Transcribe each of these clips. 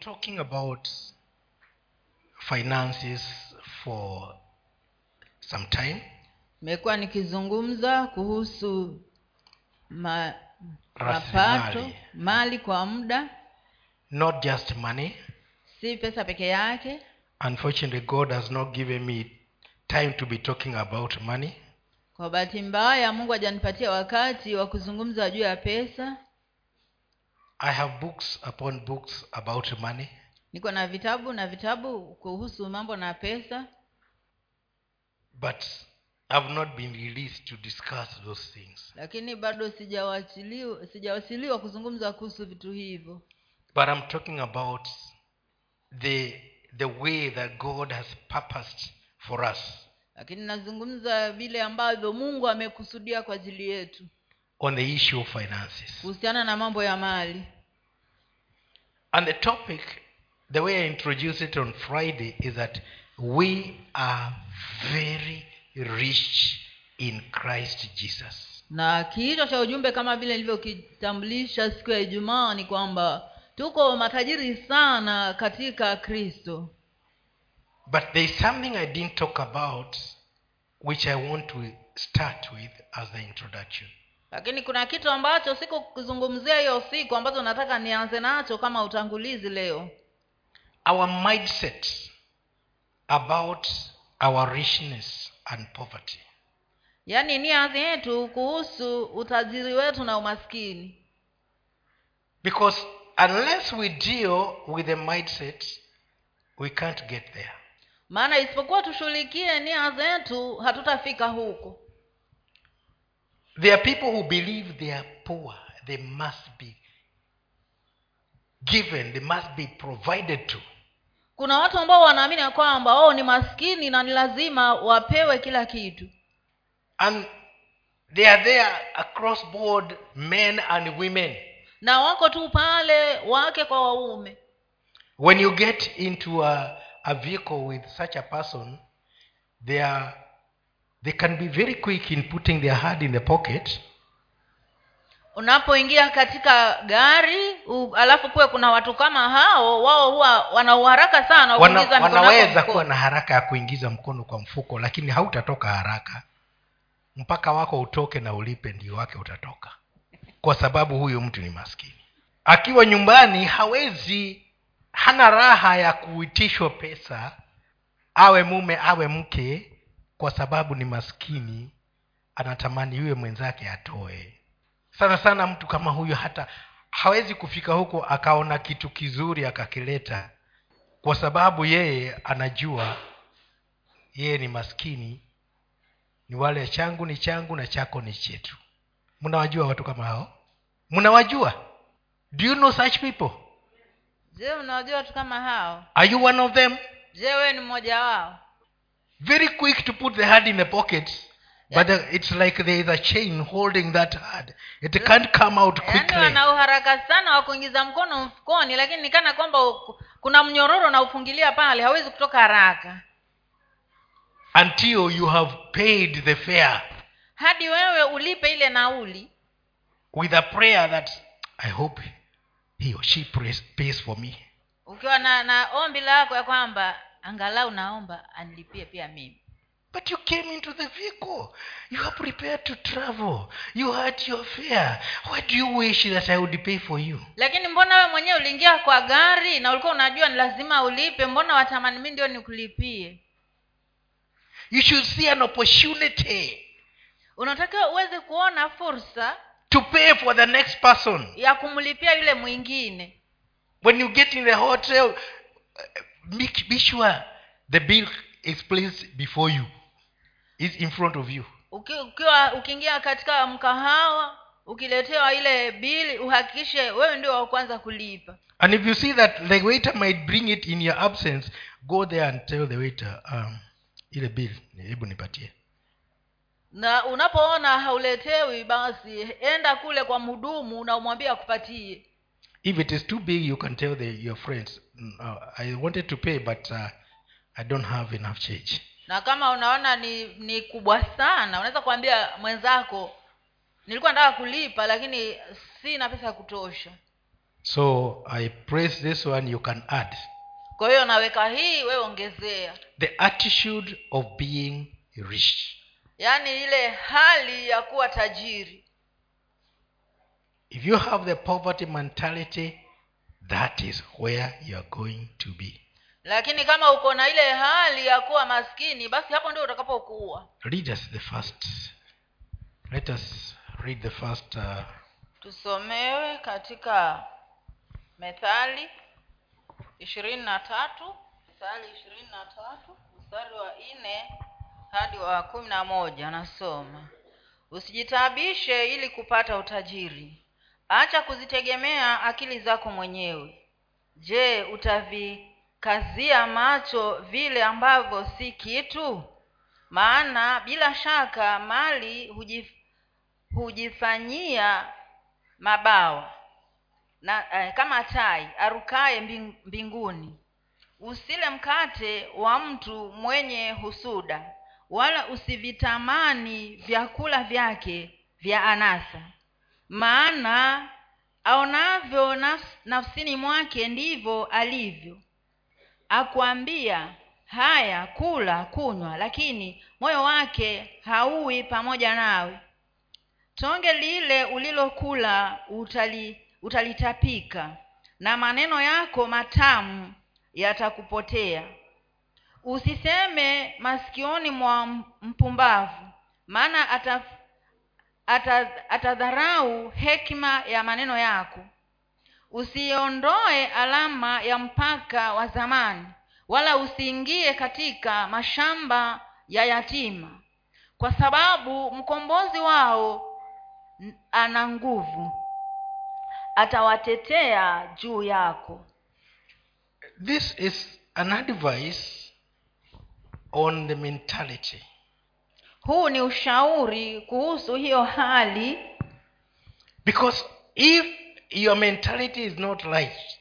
talking about finances for some time. Nimekuwa nikizungumza kuhusu ma, mapato mali kwa muda. Not just money. Si pesa peke yake. Unfortunately god has not given me time to be talking about money. Kwa bahati mbaya mungu hajanipatia wakati wa kuzungumza juu ya pesa i have books upon books about money. Niko na vitabu na vitabu kuhusu mambo na pesa. But i've not been released to discuss those things. Lakini bado sijawachiliwa sijawasiliwa kuzungumza kuhusu vitu hivyo. But i'm talking about the the way that god has purposed for us. Lakini nazungumza vile ambavyo mungu amekusudia kwa ajili yetu on the issue of finances. Kuhusiana na mambo ya mali. And the topic the way i introduced it on friday is that we are very rich in christ jesus. Na kichwa cha ujumbe kama vile nilivyokitambulisha siku ya ijumaa ni kwamba tuko matajiri sana katika kristo. But there is something i didn't talk about which i want to start with as the introduction lakini kuna kitu ambacho sikukuzungumzia hiyo siku ambacho nataka nianze nacho kama utangulizi leo. Our mindset about our richness and poverty. Yaani nia yetu kuhusu utajiri wetu na umaskini. Because unless we deal with the mindset we can't get there. Maana isipokuwa tushughulikie nia zetu hatutafika huko there are people who believe they are poor. They must be given they must be provided to. Kuna watu ambao wanaamini ya kwamba wao ni maskini na ni lazima wapewe kila kitu. And they are there across board men and women. Na wako tu pale wake kwa waume. When you get into a, a vehicle with such a person they are they can be very quick in putting their hand in the pocket. Unapoingia katika gari u, alafu kuwe kuna watu kama hao wao huwa wana uharaka sana Wana, wanaweza kuwa na haraka ya kuingiza mkono kwa mfuko lakini hautatoka haraka. Mpaka wako utoke na ulipe ndio wake utatoka. Kwa sababu huyo mtu ni maskini. Akiwa nyumbani hawezi hana raha ya kuitishwa pesa. Awe mume awe mke kwa sababu ni maskini anatamani yule mwenzake atoe. Sana sana mtu kama huyo hata hawezi kufika huko akaona kitu kizuri akakileta kwa sababu yeye anajua yeye ni maskini ni wale changu ni changu na chako ni chetu. Mnawajua watu kama hao? Mnawajua? Do you know such people? Je unawajua watu kama hao? Are you one of them? Je wewe ni mmoja wao very quick to put the hand in the pocket but the, it's like there is a chain holding that hand. It can't come out yaani quickly. uharaka sana wa kuingiza mkono mfukoni lakini nikana kwamba kuna mnyororo na ufungilia pale hawezi kutoka haraka. Until you have paid the fare. Hadi wewe ulipe ile nauli. With a prayer that i hope he or she prays, pays for me. Ukiwa na na ombi lako ya kwamba angalau naomba anilipie pia mimi But you came into the vehicle. You are prepared to travel. You had your fare. what do you wish that I would pay for you? lakini mbona wewe mwenyewe uliingia kwa gari na ulikuwa unajua ni lazima ulipe mbona watamani mi ndio nikulipie You should see an opportunity unatakiwa uweze kuona fursa to pay for the next person. ya kumlipia yule mwingine When you get in the hotel, make, be sure the bill is placed before you, is in front of you. Ukiwa ukiingia katika mkahawa ukiletewa ile bili uhakikishe wewe ndio wa kwanza kulipa And if you see that the waiter might bring it in your absence, go there and tell the waiter, um, ile bill, hebu nipatie. na unapoona hauletewi basi enda kule kwa mhudumu na umwambie akupatie if it is too big you can tell the, your friends "Mm, uh, i wanted to pay but uh, i don't have enough change. Na kama unaona ni ni kubwa sana unaweza kuambia mwenzako nilikuwa nataka kulipa lakini sina pesa ya kutosha. So i praise this one you can add. Kwa hiyo naweka hii wewe ongezea. The attitude of being rich. Yaani ile hali ya kuwa tajiri if you have the poverty mentality that is where you are going to be. Lakini kama uko na ile hali ya kuwa maskini basi hapo ndio utakapokuwa. Read us the first. Let us read the first uh, tusomewe katika methali ishirini na tatu methali ishirini na tatu mstari wa nne hadi wa kumi na moja anasoma usijitaabishe ili kupata utajiri acha kuzitegemea akili zako mwenyewe. Je utavikazia macho vile ambavyo si kitu? Maana bila shaka mali hujif, hujifanyia mabawa. Na eh, kama tai arukaye mbinguni. Usile mkate wa mtu mwenye husuda wala usivitamani vyakula vyake vya anasa maana aonavyo nafs, nafsini mwake ndivyo alivyo. Akuambia haya kula kunywa lakini moyo wake hauwi pamoja nawe. Tonge lile ulilokula utali, utalitapika na maneno yako matamu yatakupotea. Usiseme masikioni mwa mpumbavu maana ata, ata, atadharau hekima ya maneno yako. Usiondoe alama ya mpaka wa zamani wala usiingie katika mashamba ya yatima kwa sababu mkombozi wao ana nguvu. Atawatetea juu yako. This is an advice on the mentality huu ni ushauri kuhusu hiyo hali. Because if your mentality is not right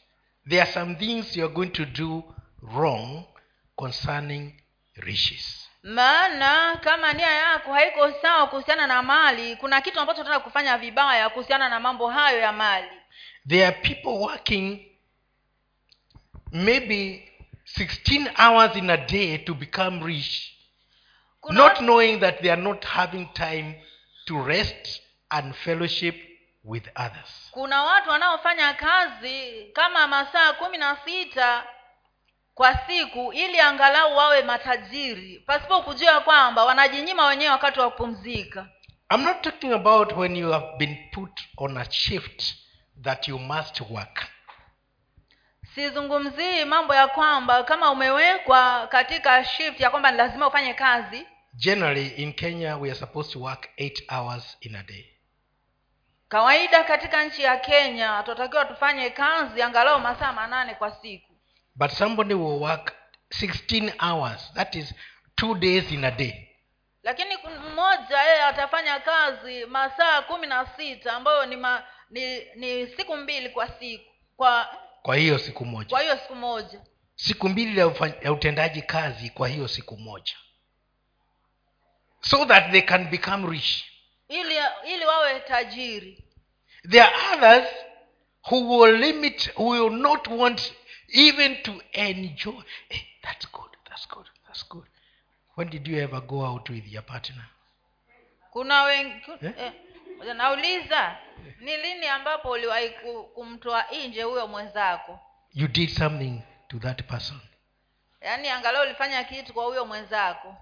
there are some things you are going to do wrong concerning riches. Maana kama nia yako haiko sawa kuhusiana na mali kuna kitu ambacho unataka kufanya vibaya kuhusiana na mambo hayo ya mali. There are people working maybe 16 hours in a day to become rich kuna, not knowing that they are not having time to rest and fellowship with others. Kuna watu wanaofanya kazi kama masaa kumi na sita kwa siku ili angalau wawe matajiri pasipo kujua kwamba wanajinyima wenyewe wakati wa kupumzika. I'm not talking about when you have been put on a shift that you must work sizungumzii mambo ya kwamba kama umewekwa katika shift ya kwamba ni lazima ufanye kazi generally in kenya we are supposed to work eight hours in a day. kawaida katika nchi ya kenya tunatakiwa tufanye kazi angalau masaa manane kwa siku. But somebody will work 16 hours that is two days in a day. Lakini mmoja yeye atafanya kazi masaa kumi na sita ambayo ni, ma, ni ni siku mbili kwa siku kwa kwa hiyo siku moja. Kwa hiyo siku moja. Siku mbili ya, utendaji kazi kwa hiyo siku moja. So that they can become rich. Ili ili wawe tajiri. There are others who will limit who will not want even to enjoy. Hey, that's good that's good that's good. When did you ever go out with your partner? Kuna wengi Eh? eh, nauliza ni lini ambapo uliwahi ku- kumtoa nje huyo mwenzako? You did something to that person. Yaani angalau ulifanya kitu kwa huyo mwenzako.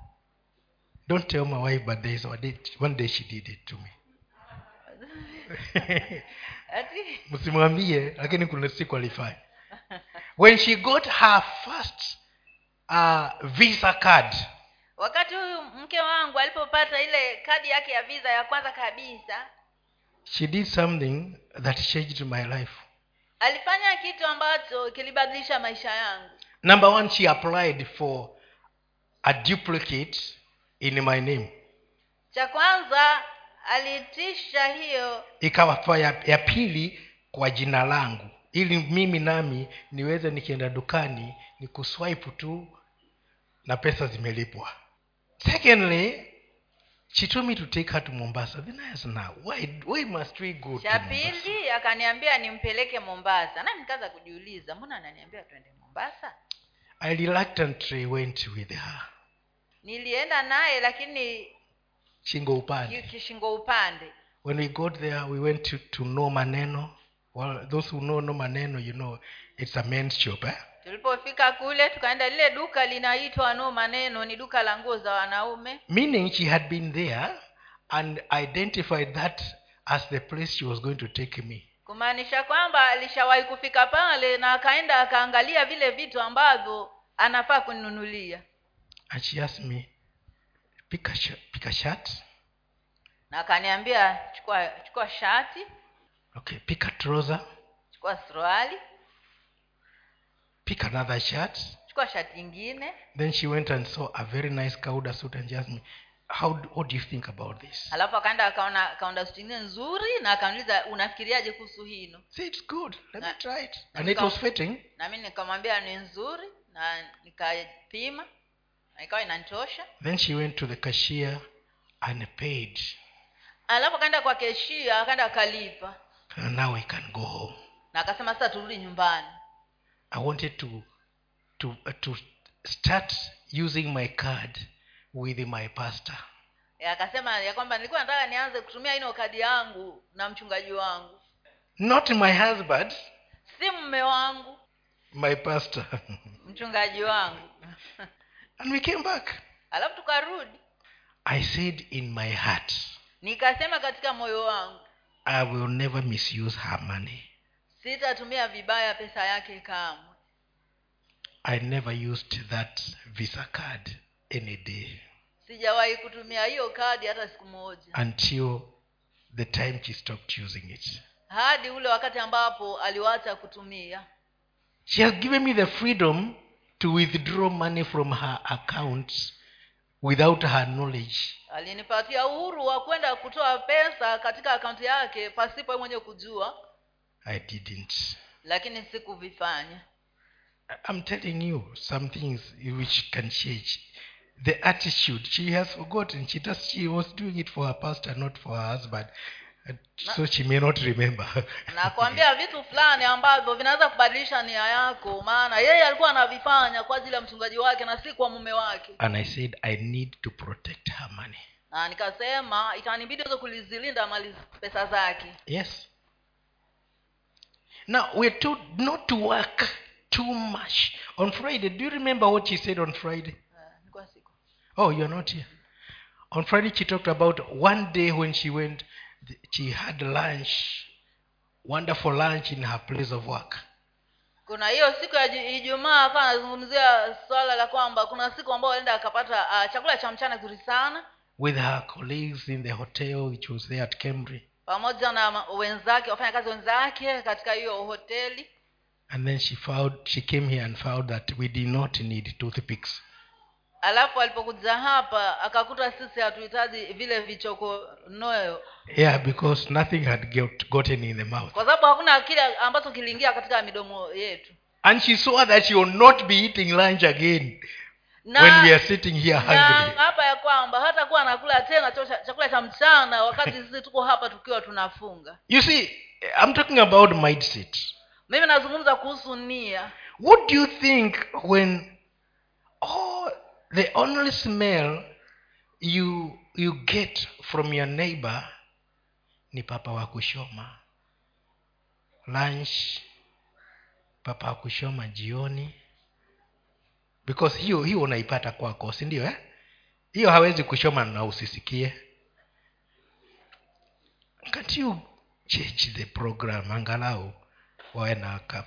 Don't tell my wife but there is one day she did it to me. Msimwambie lakini kuna siku alifanya. When she got her first uh, visa card wakati huyu mke wangu alipopata ile kadi yake ya visa ya kwanza kabisa she did something that changed my life. alifanya kitu ambacho kilibadilisha maisha yangu. Number one she applied for a duplicate in my name. Cha kwanza aliitisha hiyo ikawa ya, ya pili kwa jina langu. Ili mimi nami niweze nikienda dukani ni kuswipe tu na pesa zimelipwa secondly she told me to take her to mombasa. Then i asked now why, why must we go cha pili akaniambia nimpeleke mombasa. Nami nikaanza kujiuliza mbona ananiambia twende mombasa? I reluctantly went with her. Nilienda naye lakini shingo upande. ki- kishingo upande. When we got there we went to, to no maneno. Well those who know no maneno you know it's a men's shop eh? Tulipofika kule tukaenda lile duka linaitwa no maneno ni duka la nguo za wanaume. Meaning she had been there and identified that as the place she was going to take me. Kumaanisha kwamba alishawahi kufika pale na akaenda akaangalia vile vitu ambavyo anafaa kuninunulia and she asked me pick a, pick a shirt. Na akaniambia chukua chukua shati. Okay pick a trouser. Chukua suruali pick another shirt. Chukua shati ingine. Then she went and saw a very nice kauda suit and she me how what do you think about this? Alafu akaenda akaona kaunda suti ingine nzuri na akaniuliza unafikiriaje kuhusu hino? It's good. Let me try it. and it was fitting. na mi nikamwambia ni nzuri na nikapima ikawa inanitosha. Then she went to the cashier and paid. Alafu akaenda kwa keshia akaenda akalipa. And now we can go home. Na akasema sasa turudi nyumbani i wanted to to uh, to start using my card with my pastor. Akasema ya kwamba nilikuwa nataka nianze kutumia ino kadi yangu na mchungaji wangu. Not my husband si mme wangu. my pastor. Mchungaji wangu. And we came back. Alafu tukarudi. I said in my heart nikasema katika moyo wangu i will never misuse her money sitatumia vibaya pesa yake kamwe. I never used that visa card any day. Sijawahi kutumia hiyo kadi hata siku moja. Until the time she stopped using it. Hadi ule wakati ambapo aliwacha kutumia. She has given me the freedom to withdraw money from her account without her knowledge. Alinipatia uhuru wa kwenda kutoa pesa katika akaunti yake pasipo mwenye kujua i didn't. Lakini sikuvifanya. I'm telling you some things which can change. The attitude she has forgotten. She does she was doing it for her pastor not for her husband. So she may not remember. Nakwambia vitu fulani ambavyo vinaweza kubadilisha nia yako. Maana yeye alikuwa anavifanya kwa ajili ya mchungaji wake na si kwa mume wake. And i said i need to protect her money. Na nikasema itanibidi kulizilinda mali pesa zake. Yes now we're told not to work too much. On friday do you remember what she said on friday? Siku oh you're not here. On friday she talked about one day when she went she had lunch wonderful lunch in her place of work. Kuna hiyo siku ya ijumaa akawa anazungumzia swala la kwamba kuna siku ambao alienda akapata uh, chakula cha mchana kizuri sana. With her colleagues in the hotel which was there at Cambry. Pamoja na wenzake wafanyakazi wenzake katika hiyo hoteli And then she found she came here and found that we did not need toothpicks. alafu alipokuja hapa akakuta sisi hatuhitaji vile vichokonoyo Yeah, because nothing had get, gotten in the mouth. kwa sababu hakuna kile ambacho kiliingia katika midomo yetu And she saw that she will not be eating lunch again na, when we are sitting here na hungry. hapa ya kwamba hata kuwa anakula tena chakula cha mchana wakati sisi tuko hapa tukiwa tunafunga You see, I'm talking about mindset. mimi nazungumza kuhusu nia What do you think when oh the only smell you you get from your neighbor ni papa wa kushoma lunch papa wa kushoma jioni because hiyo hiyo unaipata kwako si ndio eh? hiyo hawezi kushoma na usisikie. Can't you change the program? Angalau wawe na ka,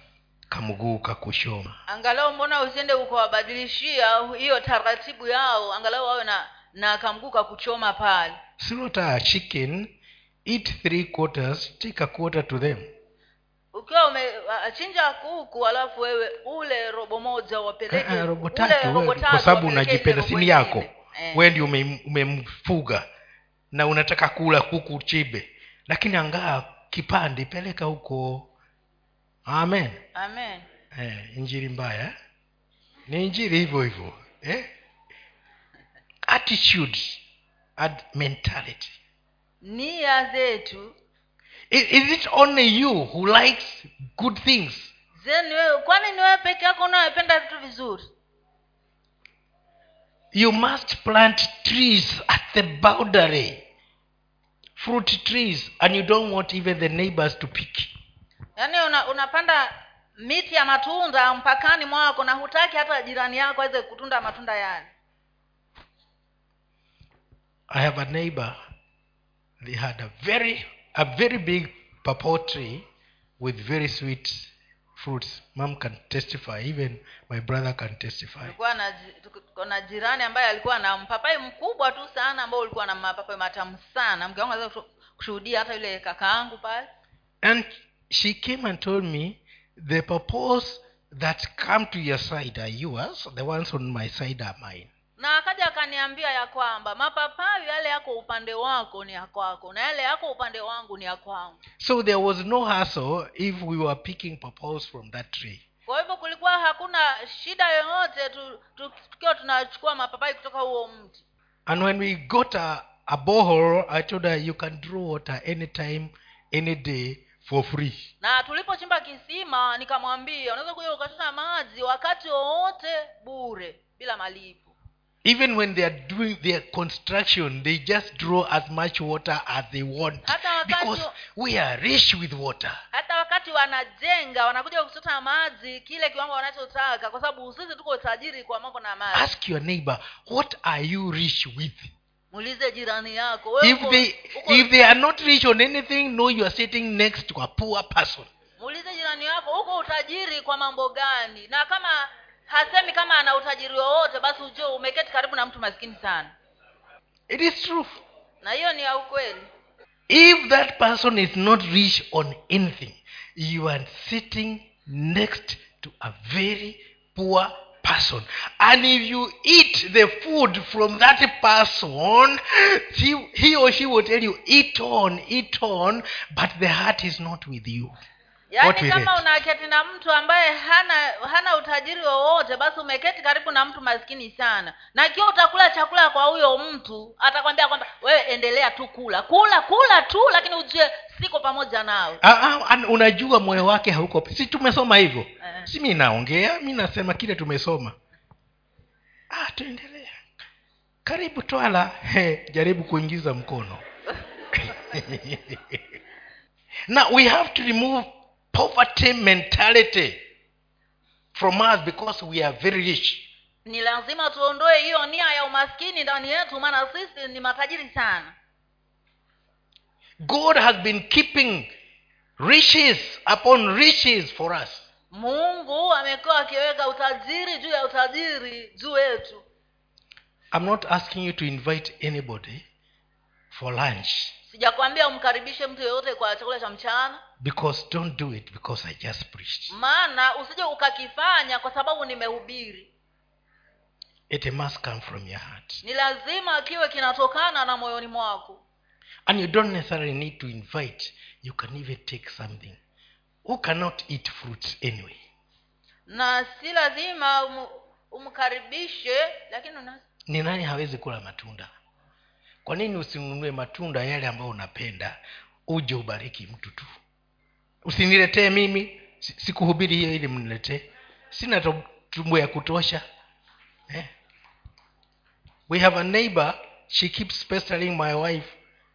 kamguu kakushoma angalau mbona usiende ukawabadilishia hiyo taratibu yao? Angalau wawe na na kamguka kuchoma pale. Slaughter a chicken eat three quarters take a quarter to them ukiwa umechinja kuku alafu wewe ule robo moja wapeleke Ah, ah, robo tatu kwa sababu unajipenda sini yako. Eh. we ndio umemfuga umemfuga na unataka kula kuku chibe lakini angaa kipande peleka huko amen amen eh, injiri mbaya eh? ni injiri hivyo hivyo eh? attitude and mentality nia zetu is, is it only you who likes good things? Je ni wewe kwani ni wewe peke yako unayependa vitu vizuri? You must plant trees at the boundary. Fruit trees and you don't want even the neighbors to pick. Yaani una, unapanda miti ya matunda mpakani mwako na hutaki hata jirani yako aweze kutunda matunda yale. I have a neighbor they had a very a very big papaw tree with very sweet fruits. Mom can testify even my brother can testify. Na jirani ambaye alikuwa na mpapai mkubwa tu sana ambao ulikuwa na mapapai matamu sana. Mke wangu kushuhudia hata yule kakaangu pale. And she came and told me the purpose that come to your side are yours the ones on my side are mine na akaja akaniambia ya kwamba mapapayu yale yako upande wako ni ya kwako na yale yako upande wangu ni ya kwangu. So there was no hassle if we were picking from that tree. Kwa hivyo kulikuwa hakuna shida yoyote tu- tu- tukiwa tunachukua mapapai kutoka huo mti. And when we got a, a borehole i told her you can draw water anytime any day for free. Na tulipochimba kisima nikamwambia unaweza kuja ukachota maji wakati wowote bure bila malipo even when they are doing their construction they just draw as much water as they want. Because we are rich with water. Hata wakati wanajenga wanakuja kuchota maji kile kiwango wanachotaka kwa sababu sisi tuko tajiri kwa mambo na maji. Ask your neighbor what are you rich with? Muulize jirani yako if they if they are not rich on anything no you are sitting next to a poor person. Muulize jirani yako huko utajiri kwa mambo gani? Na kama hasemi kama ana utajiri wowote basi ujue umeketi karibu na mtu maskini sana. It is true. Na hiyo ni ya ukweli. If that person is not rich on anything you are sitting next to a very poor person. And if you eat the food from that person he, he or she will tell you eat on eat on but the heart is not with you yaani kama unaketi na mtu ambaye hana hana utajiri wowote basi umeketi karibu na mtu maskini sana. Na ikiwa utakula chakula kwa huyo mtu atakwambia kwamba wewe endelea tu kula. Kula kula tu lakini ujue siko pamoja nawe Ah, ah, unajua moyo wake hauko si tumesoma hivyo? Eh. si mi naongea mi nasema kile tumesoma. Ah, tuendelee. Karibu twala. Jaribu kuingiza mkono. Now we have to remove poverty mentality from us because we are very rich. Ni lazima tuondoe hiyo nia ya umaskini ndani yetu maana sisi ni matajiri sana. God has been keeping riches upon riches for us. Mungu amekuwa akiweka utajiri juu ya utajiri juu yetu. I'm not asking you to invite anybody for lunch sijakwambia umkaribishe mtu yeyote kwa chakula cha mchana. Because don't do it because i just preached. Maana usije ukakifanya kwa sababu nimehubiri. It must come from your heart. Ni lazima kiwe kinatokana na moyoni mwako. And you don't necessarily need to invite. You can even take something. Who cannot eat fruits anyway? Na si lazima um, umkaribishe lakini una ni nani hawezi kula matunda kwa nini usinunue matunda yale ambayo unapenda uje ubariki mtu tu? Usiniletee mimi sikuhubiri hiyo ili mniletee. Sina tumbo ya kutosha eh? we have a neighbor she keeps pestering my wife.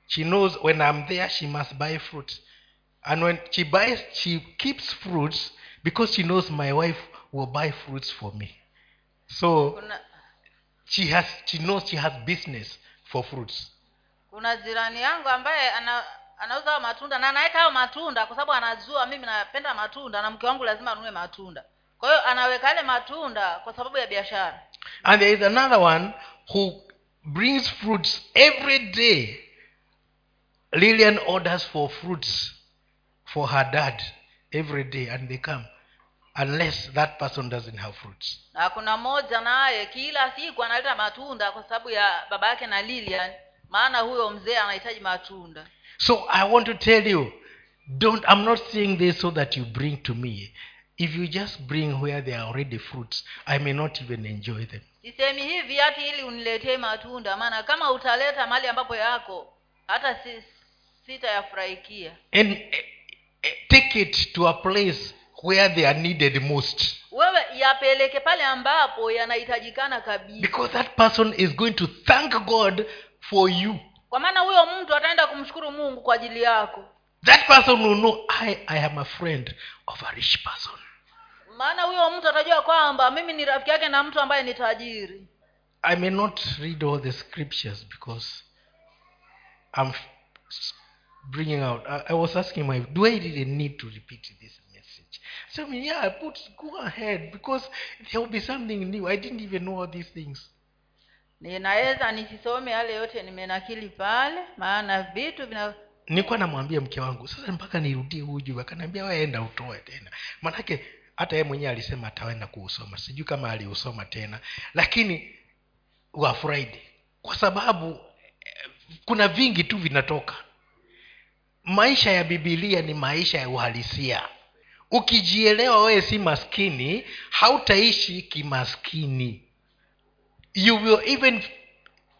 She knows when i'm there she must buy fruit. And when she buys she keeps fruits because she knows my wife will buy fruits for me. So she has she knows she has business for fruits. Kuna jirani yangu ambaye ana anauza hayo matunda na anaweka hayo matunda kwa sababu anajua mimi napenda matunda na mke wangu lazima anunue matunda. Kwa hiyo anaweka yale matunda kwa sababu ya biashara. And there is another one who brings fruits every day. Lilian orders for fruits for her dad every day and they come unless that person doesn't have fruits. Na kuna mmoja naye kila siku analeta matunda kwa sababu ya baba yake na lilian maana huyo mzee anahitaji matunda. So i want to tell you don't i'm not saying this so that you bring to me. If you just bring where there are already fruits i may not even enjoy them. Sisemi hivi hati ili uniletee matunda. Maana kama utaleta mali ambapo yako hata si, sitayafurahikia and eh, eh, take it to a place where they are needed most. Wewe yapeleke pale ambapo yanahitajikana kabisa. Because that person is going to thank god for you. Kwa maana huyo mtu ataenda kumshukuru mungu kwa ajili yako. That person will know i, I am a friend of a rich person. Maana huyo mtu atajua kwamba mimi ni rafiki yake na mtu ambaye ni tajiri. I may not read all the scriptures because i'm bringing out I, I was asking my do i really need to repeat this so I mean, yeah put go ahead because there will be something new. I didn't even know all these things. Ninaweza nisisome yale yote nimenakili pale maana vitu vina nilikuwa namwambia mke wangu sasa mpaka nirudie huju akaniambia waenda utoe tena. Manake hata yeye mwenyewe alisema ataenda kuusoma. Sijui kama aliusoma tena. Lakini wafuraidi kwa sababu kuna vingi tu vinatoka. Maisha ya bibilia ni maisha ya uhalisia ukijielewa wewe si maskini hautaishi kimaskini. You will even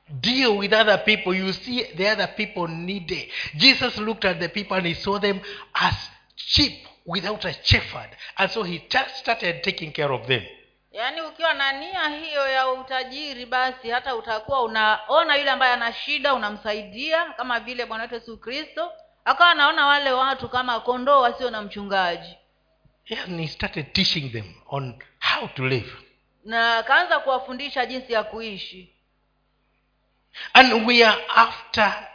deal with other people. You see the other people needy. Jesus looked at the people and he saw them as cheap without a shepherd. And so he ta- started taking care of them. Yaani ukiwa na nia hiyo ya utajiri basi hata utakuwa unaona yule ambaye ana shida unamsaidia kama vile bwana wetu yesu kristo. Akawa anaona wale watu kama kondoo wasio na mchungaji and he started teaching them on how to live. Na akaanza kuwafundisha jinsi ya kuishi. And we are after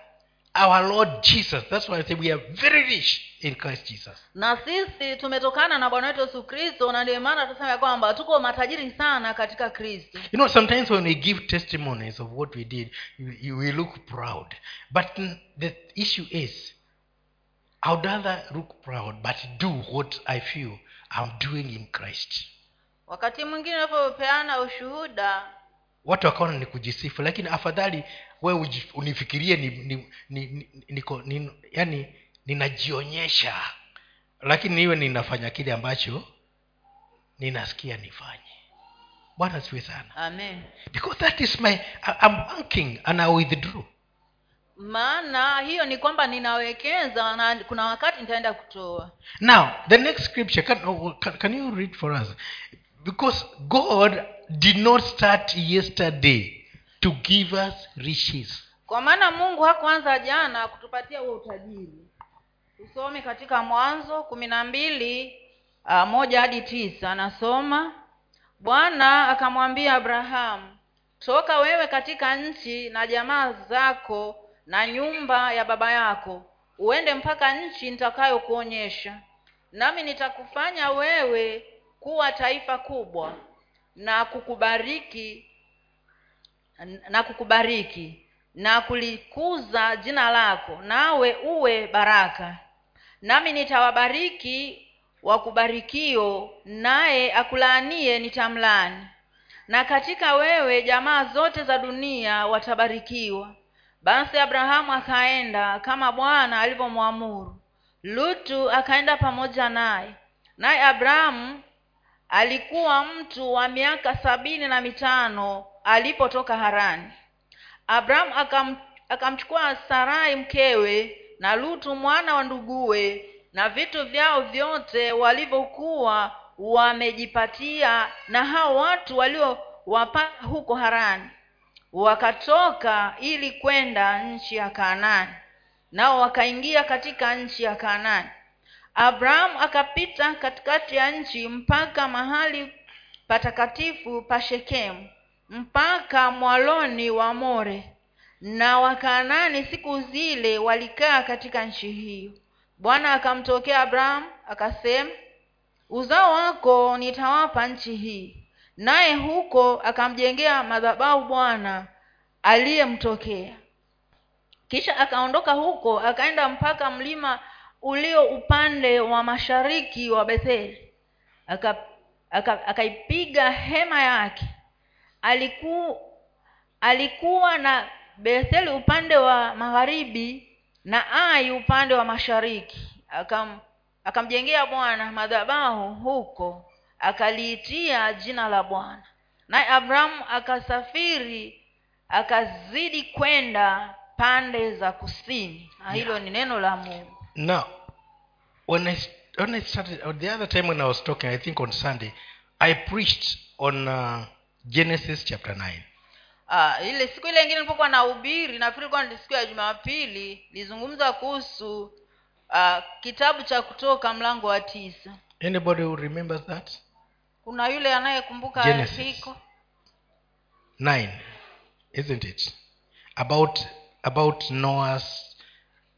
our lord jesus. That's why i say we are very rich in christ jesus. Na sisi tumetokana na bwana wetu yesu kristo na ndio maana tunasema kwamba tuko matajiri sana katika kristo. You know sometimes when we give testimonies of what we did we look proud. But the issue is i would rather look proud but do what i feel i'm doing in christ. Wakati mwingine unapopeana ushuhuda watu wakaona ni kujisifu lakini afadhali wewe unifikirie ni, ni, ni, ni, niko ni, yani ninajionyesha. Lakini niwe ninafanya kile ambacho ninasikia nifanye. Bwana siwe sana. Amen. Because that is my I'm banking and I withdraw maana hiyo ni kwamba ninawekeza na kuna wakati nitaenda kutoa. Now the next scripture can, oh, can, can you read for us? Because god did not start yesterday to give us riches. Kwa maana mungu hakuanza jana kutupatia huo utajiri. Tusome katika mwanzo kumi na mbili uh, moja hadi tisa. Anasoma bwana akamwambia abrahamu toka wewe katika nchi na jamaa zako na nyumba ya baba yako uende mpaka nchi nitakayokuonyesha. Nami nitakufanya wewe kuwa taifa kubwa na kukubariki na kukubariki na kulikuza jina lako nawe uwe baraka. Nami nitawabariki wakubarikio naye akulaanie nitamlani. Na katika wewe jamaa zote za dunia watabarikiwa basi abrahamu akaenda kama bwana alivyomwamuru. Lutu akaenda pamoja naye. Naye abrahamu alikuwa mtu wa miaka sabini na mitano alipotoka harani. Abrahamu akam, akamchukua sarai mkewe na lutu mwana wa nduguwe na vitu vyao vyote walivyokuwa wamejipatia na hao watu waliowapata huko harani wakatoka ili kwenda nchi ya kanaani nao wakaingia katika nchi ya kanaani abrahamu akapita katikati ya nchi mpaka mahali patakatifu pa shekemu mpaka mwaloni wa more. Na wakanaani siku zile walikaa katika nchi hiyo. Bwana akamtokea abrahamu akasema uzao wako nitawapa nchi hii naye huko akamjengea madhabahu bwana aliyemtokea. Kisha akaondoka huko akaenda mpaka mlima ulio upande wa mashariki wa betheli. Akaipiga aka, aka hema yake. Aliku, alikuwa na betheli upande wa magharibi na ai upande wa mashariki. Akam akamjengea bwana madhabahu huko akaliitia jina la bwana. Naye abrahamu akasafiri akazidi kwenda pande za kusini. Na hilo ni neno la mungu. Now when i when i started uh, the other time when i was talking i think on sunday i preached on uh, genesis chapter 9 Uh, ile siku ile ingine nilipokuwa na ubiri nafikiri ilikuwa ni siku ya jumapili lizungumza kuhusu uh, kitabu cha kutoka mlango wa tisa. Anybody who remembers that kuna yule anayekumbuka hiko 9 isn't it? About about noah's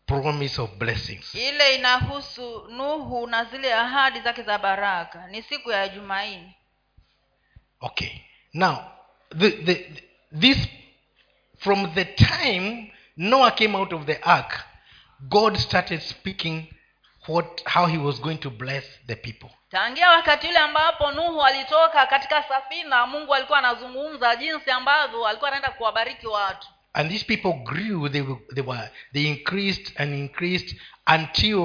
promise of blessings. Ile inahusu nuhu na zile ahadi zake za baraka. Ni siku ya jumaini. Okay. Now the, the, this from the time noah came out of the ark god started speaking what how he was going to bless the people tangia wakati ule ambapo nuhu alitoka katika safina mungu alikuwa anazungumza jinsi ambavyo alikuwa anaenda kuwabariki watu. And these people grew they were, they were they increased and increased until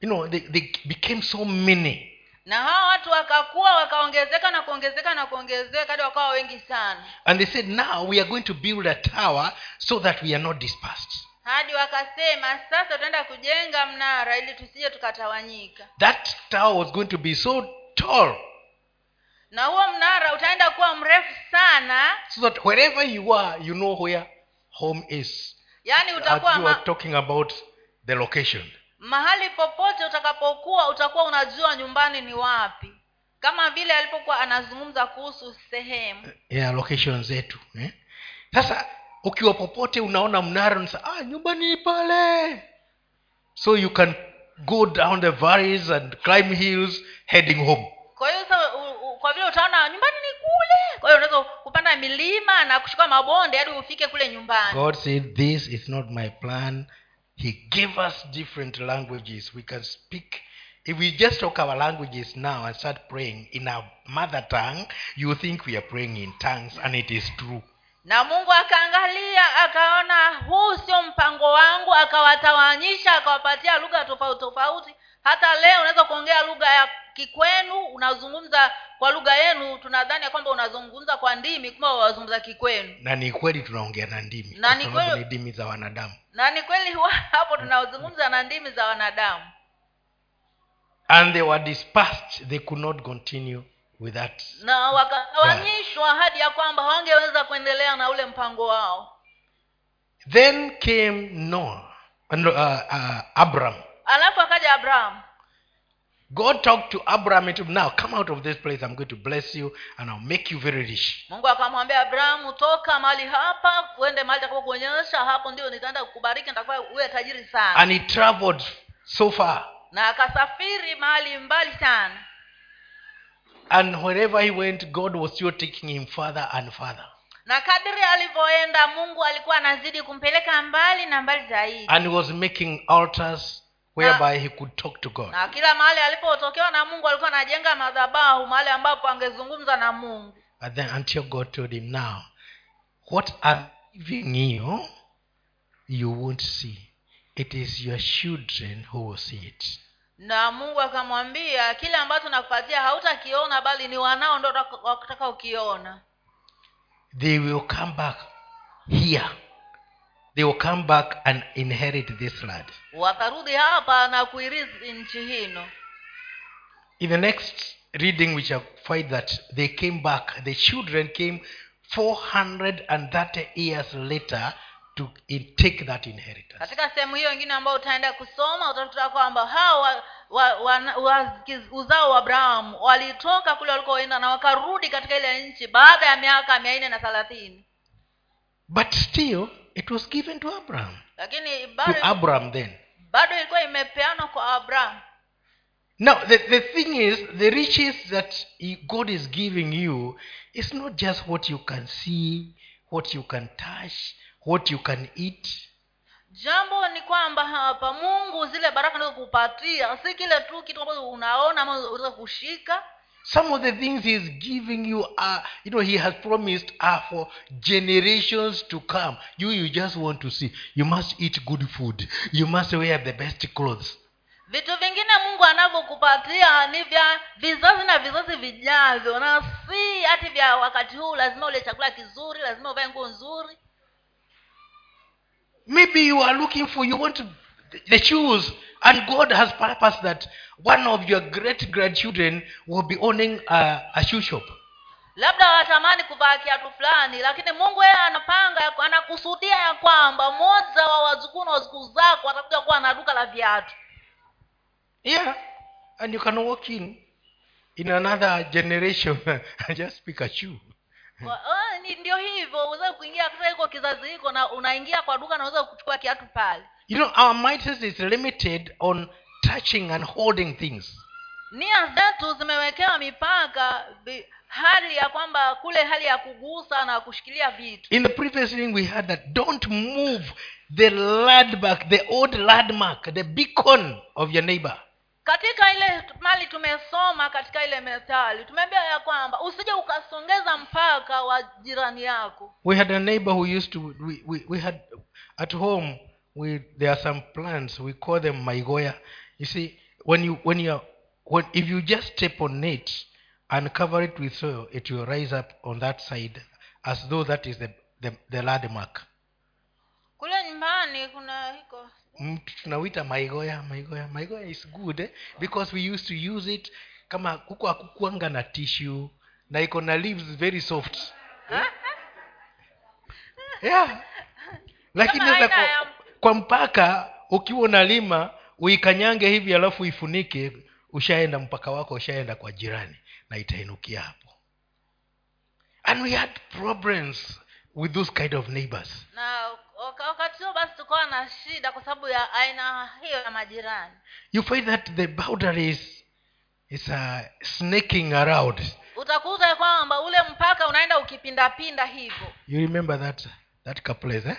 you know they, they became so many. Na hawa watu wakakuwa wakaongezeka na kuongezeka na kuongezeka hadi wakawa wengi sana. And they said now we are going to build a tower so that we are not dispersed hadi wakasema sasa tutaenda kujenga mnara ili tusije tukatawanyika. That tower was going to be so tall. Na huo mnara utaenda kuwa mrefu sana. So that wherever you are you know where home is. Yaani utakuwa you are talking about the location. Mahali popote utakapokuwa utakuwa unajua nyumbani ni wapi. Kama vile alipokuwa anazungumza kuhusu sehemu. Yeah location zetu eh? sasa ukiwa popote unaona mnara unasa, ah, nyumbani ni pale. So you can go down the valleys and climb hills heading home. Kwa hiyo kwa vile utaona nyumbani ni kule kwa hiyo unaweza kupanda milima na kushuka mabonde hadi ufike kule nyumbani. God said this is not my plan. He gave us different languages. We can speak if we just talk our languages now and start praying in our mother tongue you think we are praying in tongues and it is true na mungu akaangalia akaona huu sio mpango wangu akawatawanyisha akawapatia lugha tofauti tofauti. Hata leo unaweza kuongea lugha ya kikwenu unazungumza kwa lugha yenu tunadhani ya kwamba unazungumza kwa ndimi kumbe wazungumza kikwenu. Na ni kweli tunaongea na ndimi Na ni kweli- ndimi za wanadamu. Na ni kweli hapo tunazungumza na ndimi za wanadamu. And they were dispersed they could not continue with that na wakagawanyishwa hadi ya kwamba hawangeweza kuendelea na ule mpango wao. Then came noah uh, uh, abram. Alafu akaja abraham. God talked to abraham and now come out of this place i'm going to bless you and i'll make you very rich. Mungu akamwambia abrahamu toka mali hapa uende mali kuonyesha hapo ndio nitaenda kukubariki nitakuwa uwe tajiri sana. And he traveled so far. Na akasafiri mahali mbali sana and wherever he went god was still taking him further and further. Na kadri alivyoenda mungu alikuwa anazidi kumpeleka mbali na mbali zaidi. And he was making altars whereby he could talk to god. Na kila mahali alipotokewa na mungu alikuwa anajenga madhabahu mahali ambapo angezungumza na mungu. And then until god told him now what i'm giving you you won't see. It is your children who will see it na mungu akamwambia kile ambacho nakupatia hautakiona bali ni wanao ndo wakutaka ukiona they will come back here. They will come back and inherit this land. Watarudi hapa na kuirithi nchi hino. In the next reading we shall find that they came back. The children came 430 years later to take that inheritance. Katika sehemu hiyo ingine ambayo utaenda kusoma utakuta kwamba hao wa, wa, wa, wa, uzao wa abrahamu walitoka kule walikoenda na wakarudi katika ile nchi baada ya miaka mia nne na thelathini. But still it was given to abraham. Lakini to abraham then. bado ilikuwa imepeanwa kwa abraham. Now the, the thing is the riches that god is giving you is not just what you can see what you can touch what you can eat. Jambo ni kwamba hapa mungu zile baraka anazo kupatia si kile tu kitu ambacho unaona ama unaweza kushika. Some of the things he is giving you are you know he has promised are for generations to come. You you just want to see. You must eat good food. You must wear the best clothes. Vitu vingine mungu anavyokupatia ni vya vizazi na vizazi vijavyo na si hati vya wakati huu lazima ule chakula kizuri lazima uvae nguo nzuri maybe you are looking for you want the shoes and god has purpose that one of your great grandchildren will be owning a, a shoe shop. Labda watamani kuvaa kiatu fulani lakini mungu yeye anapanga anakusudia ya kwamba moja wa wazukuu na wazukuu zako atakuja kuwa na duka la viatu. Yeah and you can walk in in another generation and just pick a shoe ndio hivyo uweze kuingia katika kizazi hiko na unaingia kwa duka naweza kuchukua kiatu pale. You know our mindset is limited on touching and holding things. Nia zetu zimewekewa mipaka hali ya kwamba kule hali ya kugusa na kushikilia vitu. In the previous thing we had that don't move the landmark the old landmark the beacon of your neighbor katika ile mali tumesoma katika ile methali tumeambia ya kwamba usije ukasongeza mpaka wa jirani yako. We had a neighbor who used to we, we, we had at home we there are some plants we call them maigoya. You see when you when you when if you just step on it and cover it with soil it will rise up on that side as though that is the the, the landmark. Kule nyumbani kuna mtu tunawita maigoya maigoya maigoya is good eh? because we used to use it kama huko hakukuanga na tissue na iko na leaves very soft. Yeah. Lakini sasa kwa, kwa mpaka ukiwa unalima uikanyange hivi alafu ifunike ushaenda mpaka wako ushaenda kwa jirani na itainukia hapo. And we had problems with those kind of neighbors. Waka- wakati huo basi tukawa na shida kwa sababu ya aina hiyo ya majirani. You find that the boundaries is uh, snaking around. Utakuta kwamba ule mpaka unaenda ukipindapinda hivyo. You remember that that couple eh?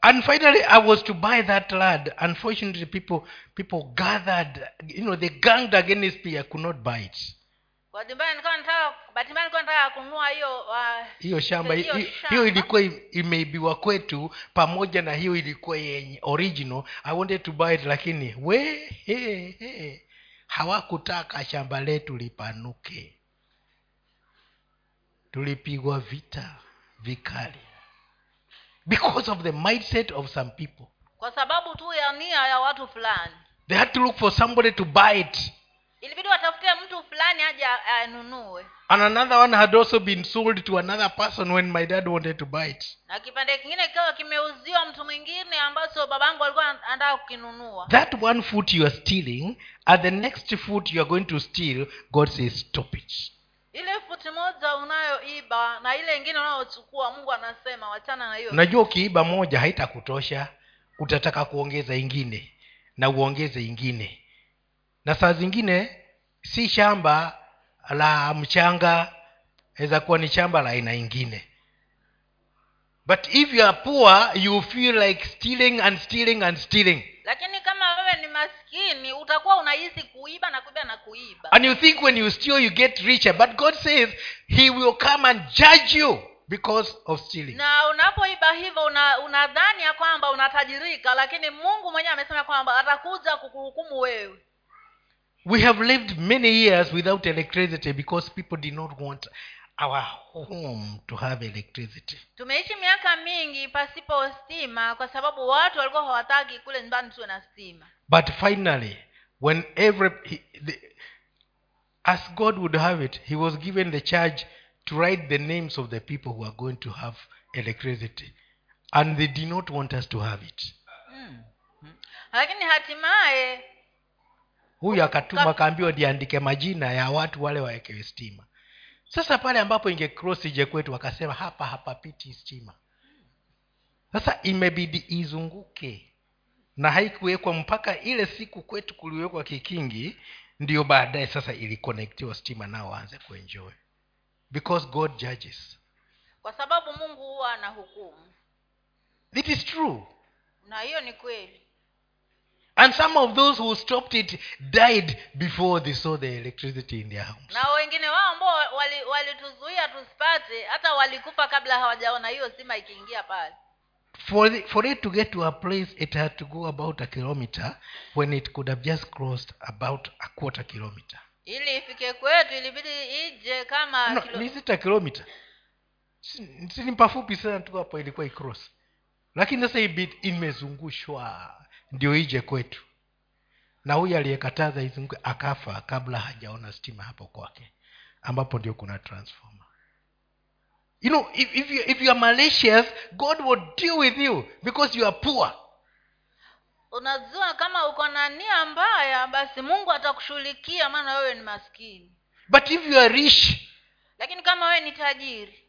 and finally i was to buy that land. Unfortunately people people gathered you know they ganged against me. I could not buy it nilikuwa nataka bahati mbaya nilikuwa nataka kununua hiyo uh, hiyo shamba Hiyo hiyo ilikuwa imeibiwa kwetu pamoja na hiyo ilikuwa yenye original. I wanted to buy it lakini we he, he, hawakutaka shamba letu lipanuke. Tulipigwa vita vikali. Because of the mindset of some people. Kwa sababu tu ya nia ya watu fulani. They had to look for somebody to buy it ilibidi watafute mtu fulani aje anunue. And another one had also been sold to another person when my dad wanted to buy it. Na kipande kingine kikawa kimeuziwa mtu mwingine ambacho babangu alikuwa anataka kukinunua. That one foot you are stealing at the next foot you are going to steal god says stop it. Ile futi moja unayoiba na ile ingine unayochukua mungu anasema wachana na hiyo. Unajua ukiiba moja haitakutosha utataka kuongeza ingine na uongeze ingine na saa zingine si shamba la mchanga aweza kuwa ni shamba la aina ingine. But if you are poor you feel like stealing and stealing and stealing. Lakini kama wewe ni maskini utakuwa unahisi kuiba na kuiba na kuiba. And you think when you steal you get richer. But god says he will come and judge you because of stealing. Na unapoiba hivyo una- unadhani ya kwamba unatajirika lakini mungu mwenyewe amesema kwamba atakuja kukuhukumu wewe we have lived many years without electricity because people did not want our home to have electricity. Tumeishi miaka mingi pasipo stima kwa sababu watu walikuwa hawataki kule nyumbani tuwe na stima. But finally when every he, the, as god would have it he was given the charge to write the names of the people who are going to have electricity. And they did not want us to have it. Lakini hatimaye huyu akatuma akaambiwa niandike majina ya watu wale wawekewe stima. Sasa pale ambapo inge ije kwetu wakasema hapa hapapiti stima. Sasa imebidi izunguke. Na haikuwekwa mpaka ile siku kwetu kuliwekwa kikingi ndio baadaye sasa ilikonektiwa stima nao waanze kuenjoy. Because god judges. Kwa sababu mungu huwa ana hukumu it is true. Na hiyo ni kweli and some of those who stopped it died before they saw the electricity in their homes. Na wengine wao ambao walituzuia tusipate hata walikufa kabla hawajaona hiyo stima ikiingia pale. For, the, for it to get to a place it had to go about a kilometer when it could have just crossed about a quarter kilometer. Ili ifike kwetu ilibidi ije kama no, kilo- ni sita kilomita Si- si ni pafupi sana tu hapo ilikuwa icross lakini sasa hii bit imezungushwa ndio ije kwetu. Na huyu aliyekataza izunguke akafa kabla hajaona stima hapo kwake ambapo ndio kuna transforma you know if, if, you, if you are malicious god will deal with you because you are poor. Unajua kama uko na nia mbaya basi mungu atakushughulikia maana wewe ni maskini. But if you are rich lakini kama wewe ni tajiri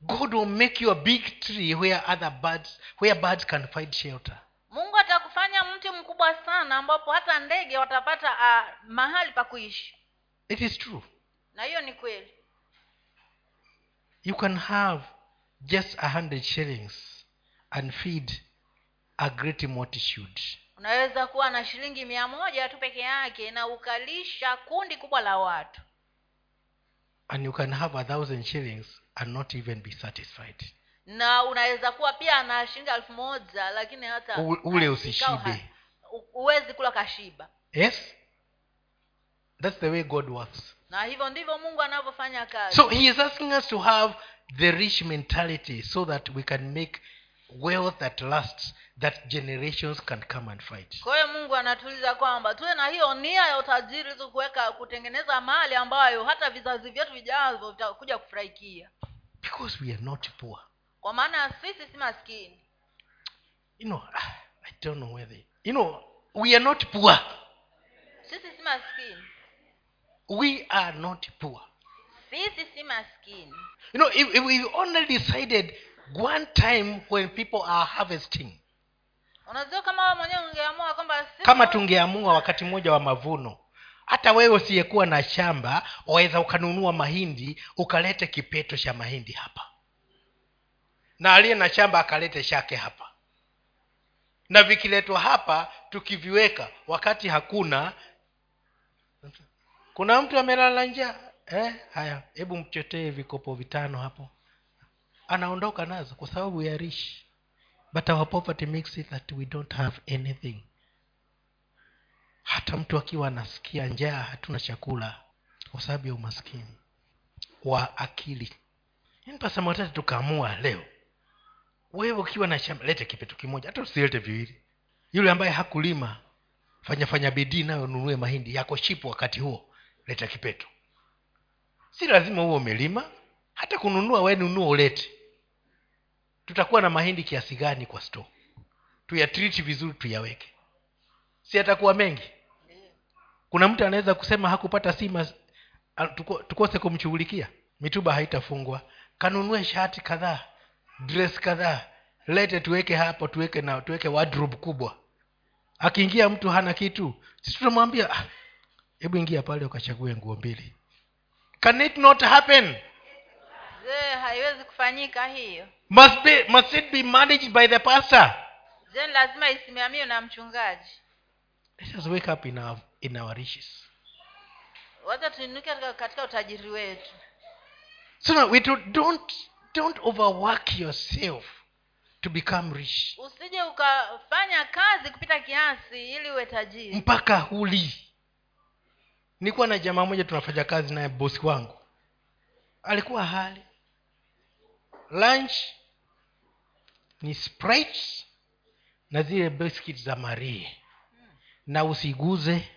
god will make you a big tree where other birds where birds can find shelter mungu atakufanya mti mkubwa sana ambapo hata ndege watapata uh, mahali pa kuishi. It is true. Na hiyo ni kweli. You can have just a hundred shillings and feed a great multitude. Unaweza kuwa na shilingi mia moja tu peke yake na ukalisha kundi kubwa la watu. And you can have a thousand shillings and not even be satisfied na unaweza kuwa pia na shilingi elfu moja lakini hata U- ule usishibe. huwezi kula kashiba. Yes? That's the way god works. Na hivyo ndivyo mungu anavyofanya kazi. So he is asking us to have the rich mentality so that we can make wealth that lasts that generations can come and fight. Kwa hiyo mungu anatuuliza kwamba tuwe na hiyo nia ya utajiri ili kuweka kutengeneza mali ambayo hata vizazi vyetu vijavyo vitakuja kufurahikia. Because we are not poor kwa maana sisi si maskini. You know ah, i don't know whether you know we are not poor. Sisi si maskini. We are not poor. Sisi si maskini. You know if, if we only decided one time when people are harvesting. Unajua kama mwenyewe ungeamua kwamba kama tungeamua wakati mmoja wa mavuno hata wewe usiyekuwa na shamba waweza ukanunua mahindi ukalete kipeto cha mahindi hapa na aliye na shamba akalete shake hapa. Na vikiletwa hapa tukiviweka wakati hakuna kuna mtu amelala njaa eh, haya hebu mchotee vikopo vitano hapo. Anaondoka nazo kwa sababu ya rishi. But our poverty makes it that we don't have anything. Hata mtu akiwa anasikia njaa hatuna chakula kwa sababu ya umaskini wa akili. Yaani pasema tukaamua leo wewe ukiwa na shamba lete kipeto kimoja hata usilete viwili. Yule ambaye hakulima fanya fanya bidii nayo nunue mahindi yako shipu wakati huo leta kipeto si lazima huo umelima hata kununua we ulete. Tutakuwa na mahindi kiasi gani kwa store? Tuyatriti vizuri tuyaweke. Si atakuwa mengi? Kuna mtu anaweza kusema hakupata sima tukose kumshughulikia? Mituba haitafungwa. Kanunue shati kadhaa dress kadhaa. Lete tuweke hapo tuweke na tuweke wardrobe kubwa. Akiingia mtu hana kitu sisi tunamwambia "Ah, hebu ingia pale ukachague nguo mbili. Can it not happen? Je haiwezi kufanyika hiyo? Must, be, must it be managed by the pastor? Je lazima isimamiwe na mchungaji? Let us wake up in our, in our riches. Wacha tuinuke katika, utajiri wetu. So we do, don't don't overwork yourself to become rich. Usije ukafanya kazi kupita kiasi ili uwe tajiri. Mpaka huli. Nilikuwa na jamaa moja tunafanya kazi naye bosi wangu. Alikuwa hali. Lunch ni sprites na zile biscuit za marie. Na usiguze.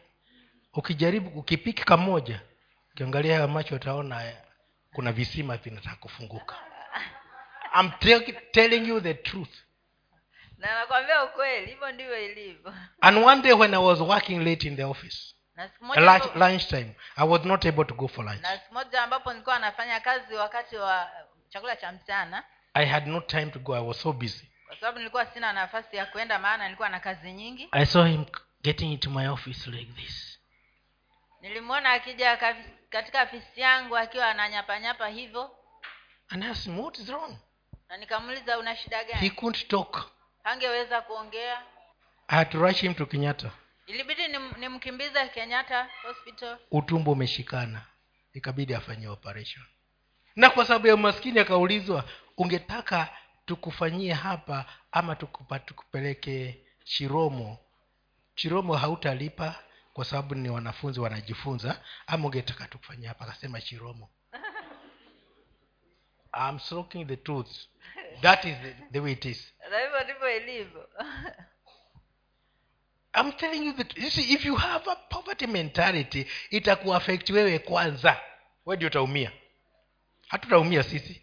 Ukijaribu ukipiki kamoja ukiangalia hayo macho utaona kuna visima vinataka kufunguka I'm tell- telling you the truth. Na nakwambia ukweli hivyo ndivyo ilivyo. And one day when i was working late in the office lunch, lunch time i was not able to go for lunch. Na siku moja ambapo nilikuwa nafanya kazi wakati wa chakula cha mchana. I had no time to go i was so busy. Kwa sababu nilikuwa sina nafasi ya kwenda maana nilikuwa na kazi nyingi. I saw him getting into my office like this. Nilimwona akija ka- katika afisi yangu akiwa ananyapanyapa hivyo. And asked him what is wrong na nikamuuliza una shida he couldn't talk. Hangeweza kuongea. I had to rush him to kenyatta. Ilibidi nim- nimkimbize kenyatta hospital. Utumbo umeshikana. Ikabidi afanyie operation. Na kwa sababu ya umaskini akaulizwa ungetaka tukufanyie hapa ama tukupa, tukupeleke chiromo? Chiromo hautalipa kwa sababu ni wanafunzi wanajifunza ama ungetaka tukufanyie hapa? Akasema chiromo I'm talking the truth. That is the, the way it is. Na hivyo ndivyo ilivyo. I'm telling you that you see, if you have a poverty mentality itakuafekti wewe kwanza. We ndio utaumia. Hatutaumia sisi.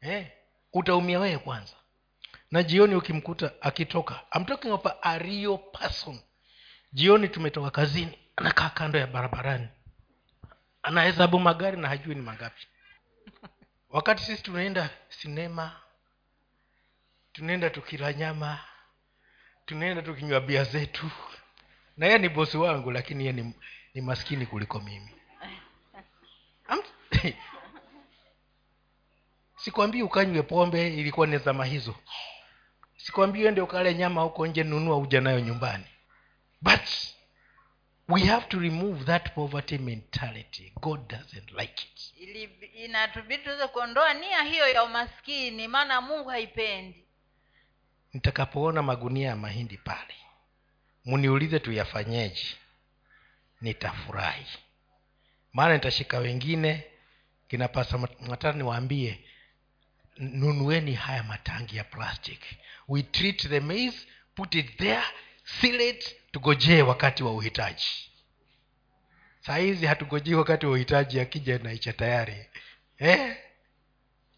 Eh, utaumia wewe kwanza. Na jioni ukimkuta akitoka I'm talking of a real person. Jioni tumetoka kazini anakaa kando ya barabarani. Anahesabu magari na hajui ni mangapi wakati sisi tunaenda sinema tunaenda tukila nyama tunaenda tukinywa bia zetu. Na yeye ni bosi wangu lakini yeye ni, ni maskini kuliko mimi. Am- sikwambii ukanywe pombe ilikuwa ni zama hizo. Sikwambii ende ukale nyama huko nje nunua uja nayo nyumbani. But we have to remove that poverty mentality. God doesn't like it. Inatubidi tuweze kuondoa nia hiyo ya umaskini maana mungu haipendi. Nitakapoona magunia ya mahindi pale mniulize tuyafanyeje? Nitafurahi. Maana nitashika wengine kinapasa matana niwaambie nunueni haya matangi ya plastic. We treat the maize put it there seal it tugojee wakati wa uhitaji. Saa hizi hatugojei wakati wa uhitaji akija naicha tayari. Eh?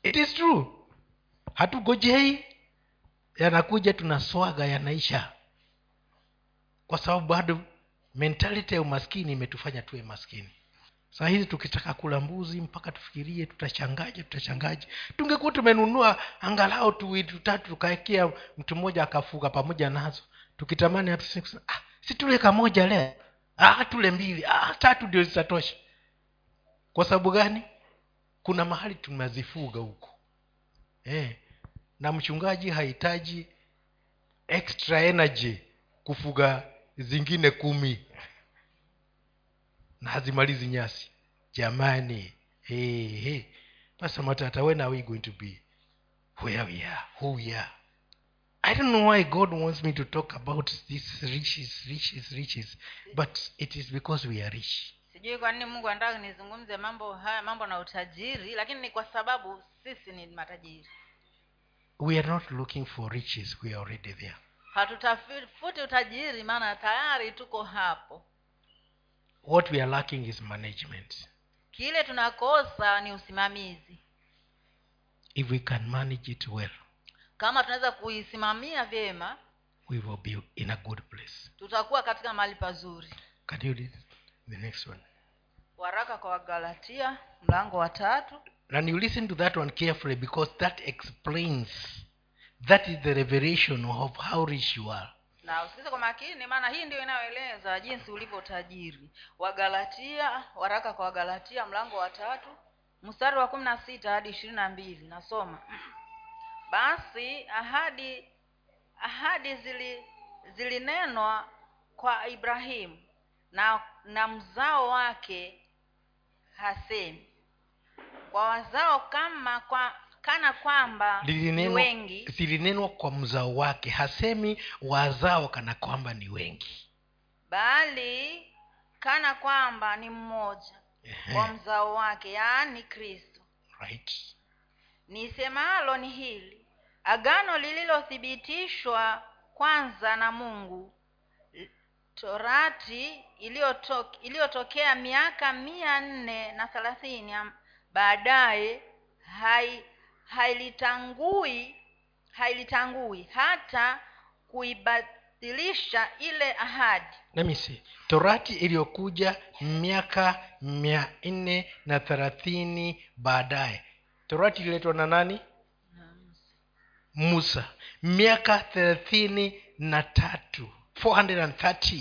it is true. Hatugojei. Yanakuja tunaswaga yanaisha. Kwa sababu bado mentality ya umaskini imetufanya tuwe maskini. Saa hizi tukitaka kula mbuzi mpaka tufikirie tutachangaje tutachangaje. Tungekuwa tumenunua angalau tuwili tutatu tukaekea mtu mmoja akafuga pamoja nazo tukitamani kusema, ah, si tule kamoja leo. Ah, tule mbili. Ah, tatu ndio zitatosha. Kwa sababu gani? Kuna mahali tunazifuga huko. Eh, na mchungaji hahitaji extra energy kufuga zingine kumi. Na hazimalizi nyasi. Jamani hey, hey. Pastor matata when are we going to be where we are? Who we are i don't know why god wants me to talk about this riches riches riches but it is because we are rich. Sijui kwa nini mungu anataka nizungumze mambo haya mambo na utajiri lakini ni kwa sababu sisi ni matajiri. We are not looking for riches we are already there. Hatutafuti utajiri maana tayari tuko hapo. What we are lacking is management. Kile tunakosa ni usimamizi. If we can manage it well kama tunaweza kuisimamia vyema we will be in a good place. tutakuwa katika mahali pazuri. Can you read the next one? Waraka kwa wagalatia mlango wa tatu. And you listen to that one carefully because that explains that is the revelation of how rich you are. Na usikize kwa makini maana hii ndio inayoeleza jinsi ulivyo tajiri. Wagalatia waraka kwa wagalatia mlango wa tatu mstari wa kumi na sita hadi ishirini na mbili. Nasoma basi ahadi ahadi zili zilinenwa kwa ibrahimu na na mzao wake hasemi. Kwa wazao kama kwa kana kwamba Lilinenwa- wengi. zilinenwa kwa mzao wake hasemi wazao kana kwamba ni wengi. Bali kana kwamba ni mmoja kwa wa mzao wake yaani kristo. Right nisemalo ni hili. Agano lililothibitishwa kwanza na mungu. Torati iliyotokea iliyotokea miaka mia nne na thelathini baadaye hai- hailitangui hata kuibatilisha ile ahadi. Namisi torati iliyokuja miaka mia nne na thelathini baadaye torati ililetwa na nani? Musa. Miaka thelathini na tatu. 430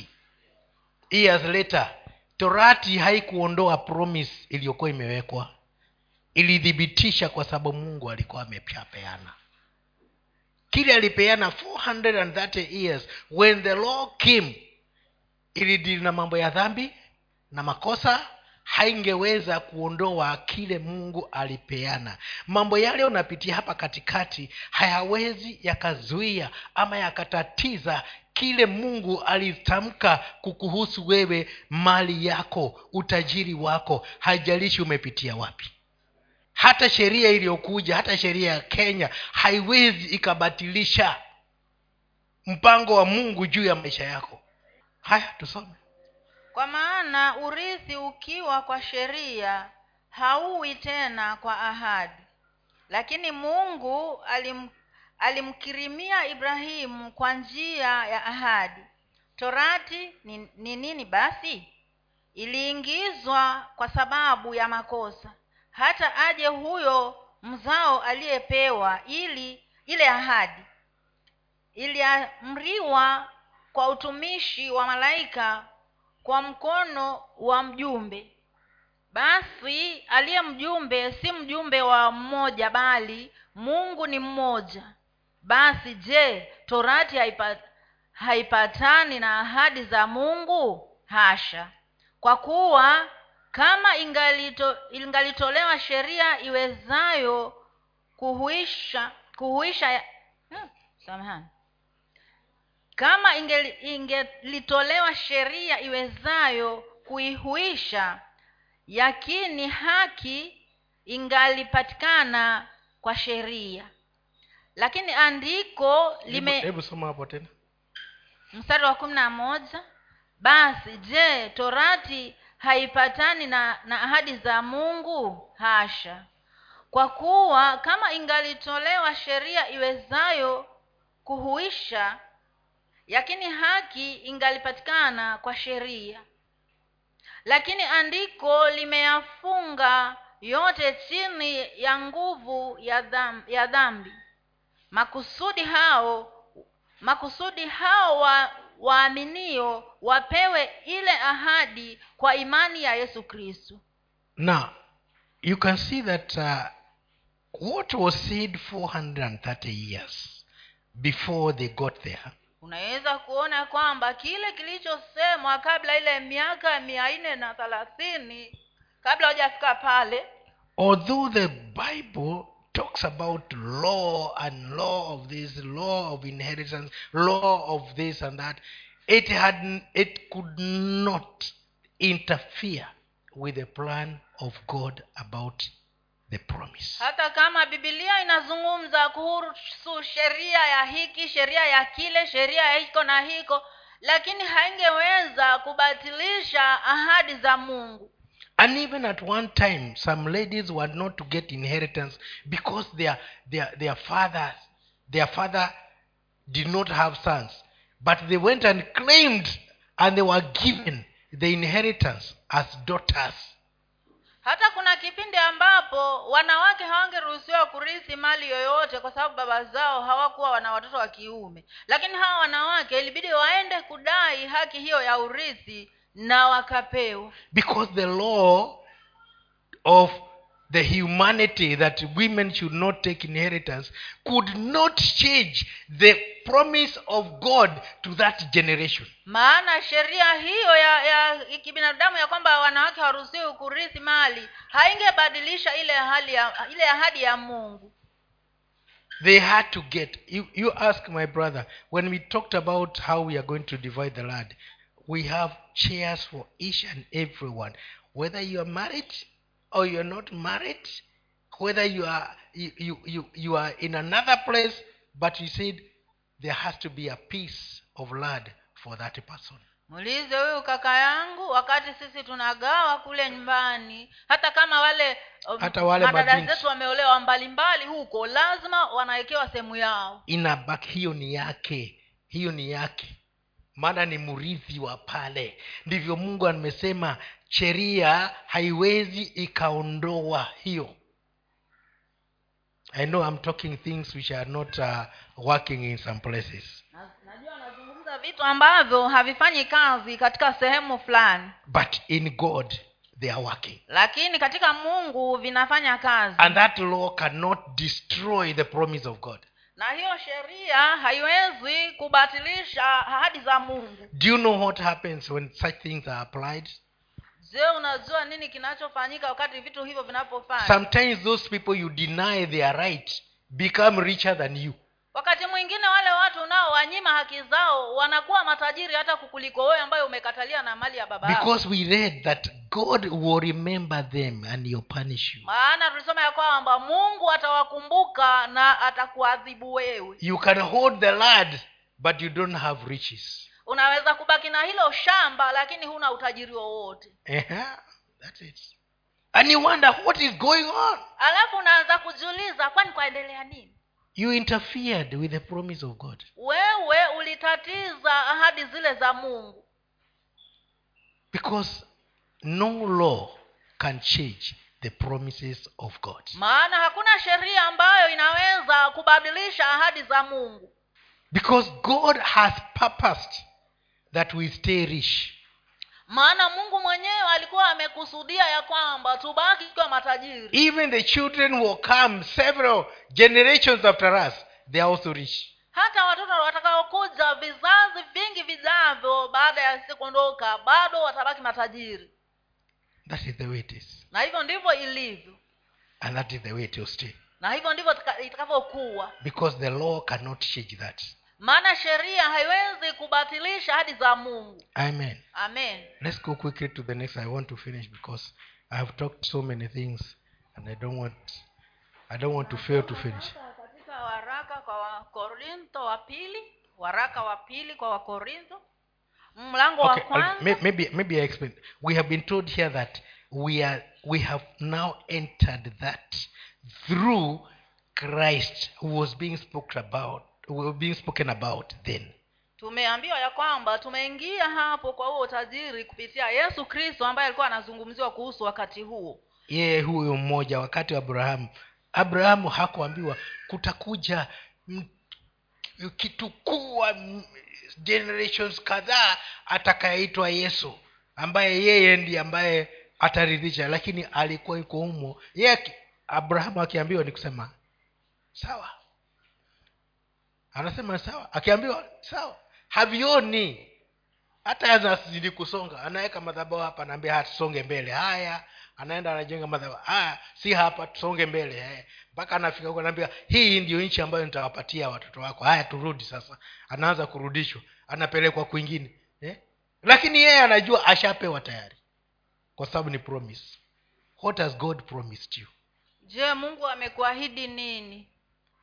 years later torati haikuondoa promise iliyokuwa imewekwa. Ilithibitisha kwa sababu mungu alikuwa ameshapeana kile alipeana 430 years when the law came ilidili na mambo ya dhambi na makosa haingeweza kuondoa kile mungu alipeana. Mambo yale unapitia hapa katikati hayawezi yakazuia ama yakatatiza kile mungu alitamka kukuhusu wewe mali yako utajiri wako. Haijalishi umepitia wapi. Hata sheria iliyokuja hata sheria ya kenya haiwezi ikabatilisha mpango wa mungu juu ya maisha yako. Haya tusome kwa maana urithi ukiwa kwa sheria hauwi tena kwa ahadi. Lakini mungu alim, alimkirimia ibrahimu kwa njia ya ahadi. Torati ni, ni nini basi? Iliingizwa kwa sababu ya makosa. Hata aje huyo mzao aliyepewa ili ile ahadi. Iliamriwa kwa utumishi wa malaika kwa mkono wa mjumbe. Basi aliye mjumbe si mjumbe wa mmoja bali mungu ni mmoja. Basi je torati haipa, haipatani na ahadi za mungu? Hasha! Kwa kuwa kama ingalito, ingalitolewa sheria iwezayo kuhuisha kuhuisha hmm, samahani kama ingelitolewa inge sheria iwezayo kuihuisha yakini haki ingalipatikana kwa sheria. Lakini andiko lime hebu soma hapo tena. Mstari wa kumi na moja. Basi je torati haipatani na, na ahadi za mungu? Hasha. Kwa kuwa kama ingalitolewa sheria iwezayo kuhuisha yakini haki ingalipatikana kwa sheria lakini andiko limeyafunga yote chini ya nguvu ya dhambi, ya dhambi. makusudi hao makusudi hao wa waaminio wapewe ile ahadi kwa imani ya yesu kristo now you can see that uh, what was said 430 years before they got there unaweza kuona kwamba kile kilichosemwa kabla ile miaka mia nne na thalathini kabla hujafika pale although the bible talks about law and law of this law of inheritance law of this and that it had it could not interfere with the plan of god about the promise. Hata kama bibilia inazungumza kuhusu sheria ya hiki sheria ya kile sheria ya hiko na hiko lakini haingeweza kubatilisha ahadi za mungu. And even at one time some ladies were not to get inheritance because their their their fathers their father did not have sons. But they went and claimed and they were given the inheritance as daughters hata kuna kipindi ambapo wanawake hawangeruhusiwa kurithi mali yoyote kwa sababu baba zao hawakuwa wana watoto wa kiume. Lakini hawa wanawake ilibidi waende kudai haki hiyo ya urithi na wakapewa. Because the law of the humanity that women should not take inheritance could not change the promise of god to that generation. Maana sheria hiyo ya ya kibinadamu ya kwamba wanawake hawaruhusiwi kurithi mali haingebadilisha ile hali ya ile ahadi ya mungu. They had to get you, you ask my brother when we talked about how we are going to divide the land we have chairs for each and everyone. Whether you are married or you are not married whether you are you, you, you, are in another place but you said there has to be a piece of land for that person. Muulize huyu kaka yangu wakati sisi tunagawa kule nyumbani hata kama wale um, Hata wale madada zetu wameolewa mbalimbali huko lazima wanawekewa sehemu yao. Inabaki hiyo ni yake hiyo ni yake. Maana ni mrithi wa pale. Ndivyo mungu amesema sheria haiwezi ikaondoa hiyo. I know i'm talking things which are not uh, working in some places. Najua anazungumza vitu ambavyo havifanyi kazi katika sehemu fulani. But in god they are working. Lakini katika mungu vinafanya kazi. And that law cannot destroy the promise of god. Na hiyo sheria haiwezi kubatilisha ahadi za mungu. Do you know what happens when such things are applied je unajua nini kinachofanyika wakati vitu hivyo vinapofanya sometimes those people you deny their right become richer than you. Wakati mwingine wale watu unaowanyima haki zao wanakuwa matajiri hata kukuliko wewe ambayo umekatalia na mali ya baba because we read that god will remember them and he'll punish you. Maana tulisoma ya kwamba mungu atawakumbuka na atakuadhibu wewe. You can hold the lad but you don't have riches unaweza kubaki na hilo shamba lakini huna utajiri wowote. That's it and you wonder what is going on? Alafu unaanza kujiuliza kwani kwaendelea nini? You interfered with the promise of god. Wewe ulitatiza ahadi zile za mungu. Because no law can change the promises of god. Maana hakuna sheria ambayo inaweza kubadilisha ahadi za mungu. Because god has purposed that we stay rich. Maana mungu mwenyewe alikuwa amekusudia ya kwamba tubaki kwa matajiri. Even the children will come several generations after us they are also rich. Hata watoto watakaokuja vizazi vingi vijavyo baada ya sisi kuondoka bado watabaki matajiri. That is the way it is. Na hivyo ndivyo ilivyo. And that is the way it will stay. Na hivyo ndivyo itakavyokuwa because the law cannot change that maana sheria haiwezi kubatilisha hadi za mungu. Amen. Amen. Let's go quickly to the next. I want to finish because i have talked so many things and i don't want i don't want to fail to finish. Katika waraka kwa wakorintho wa pili waraka wa pili kwa wakorintho mlango wa okay kwanza. maybe maybe i explain. We have been told here that we are we have now entered that through christ who was being spoken about being spoken about then. Tumeambiwa ya kwamba tumeingia hapo kwa huo utajiri kupitia yesu kristo ambaye alikuwa anazungumziwa kuhusu wakati huo. Yeye huyo mmoja wakati wa abrahamu. Abrahamu hakuambiwa kutakuja m- kitukuu generations kadhaa atakayeitwa yesu ambaye yeye ndiye ambaye ataridhisha. Lakini alikuwa iko humo. Yeye abrahamu akiambiwa ni kusema sawa anasema sawa. Akiambiwa sawa. Havioni. Hata anazidi kusonga. Anaweka madhabao hapa anaambia tusonge mbele. Haya anaenda anajenga madhabao haya si hapa tusonge mbele. Mpaka anafika huko anaambia hii ndio nchi ambayo nitawapatia watoto wako. Haya turudi sasa. Anaanza kurudishwa. Anapelekwa kwingine. Eh? lakini yeye anajua ashapewa tayari. Kwa sababu ni promise. What has god promised you? Je mungu amekuahidi nini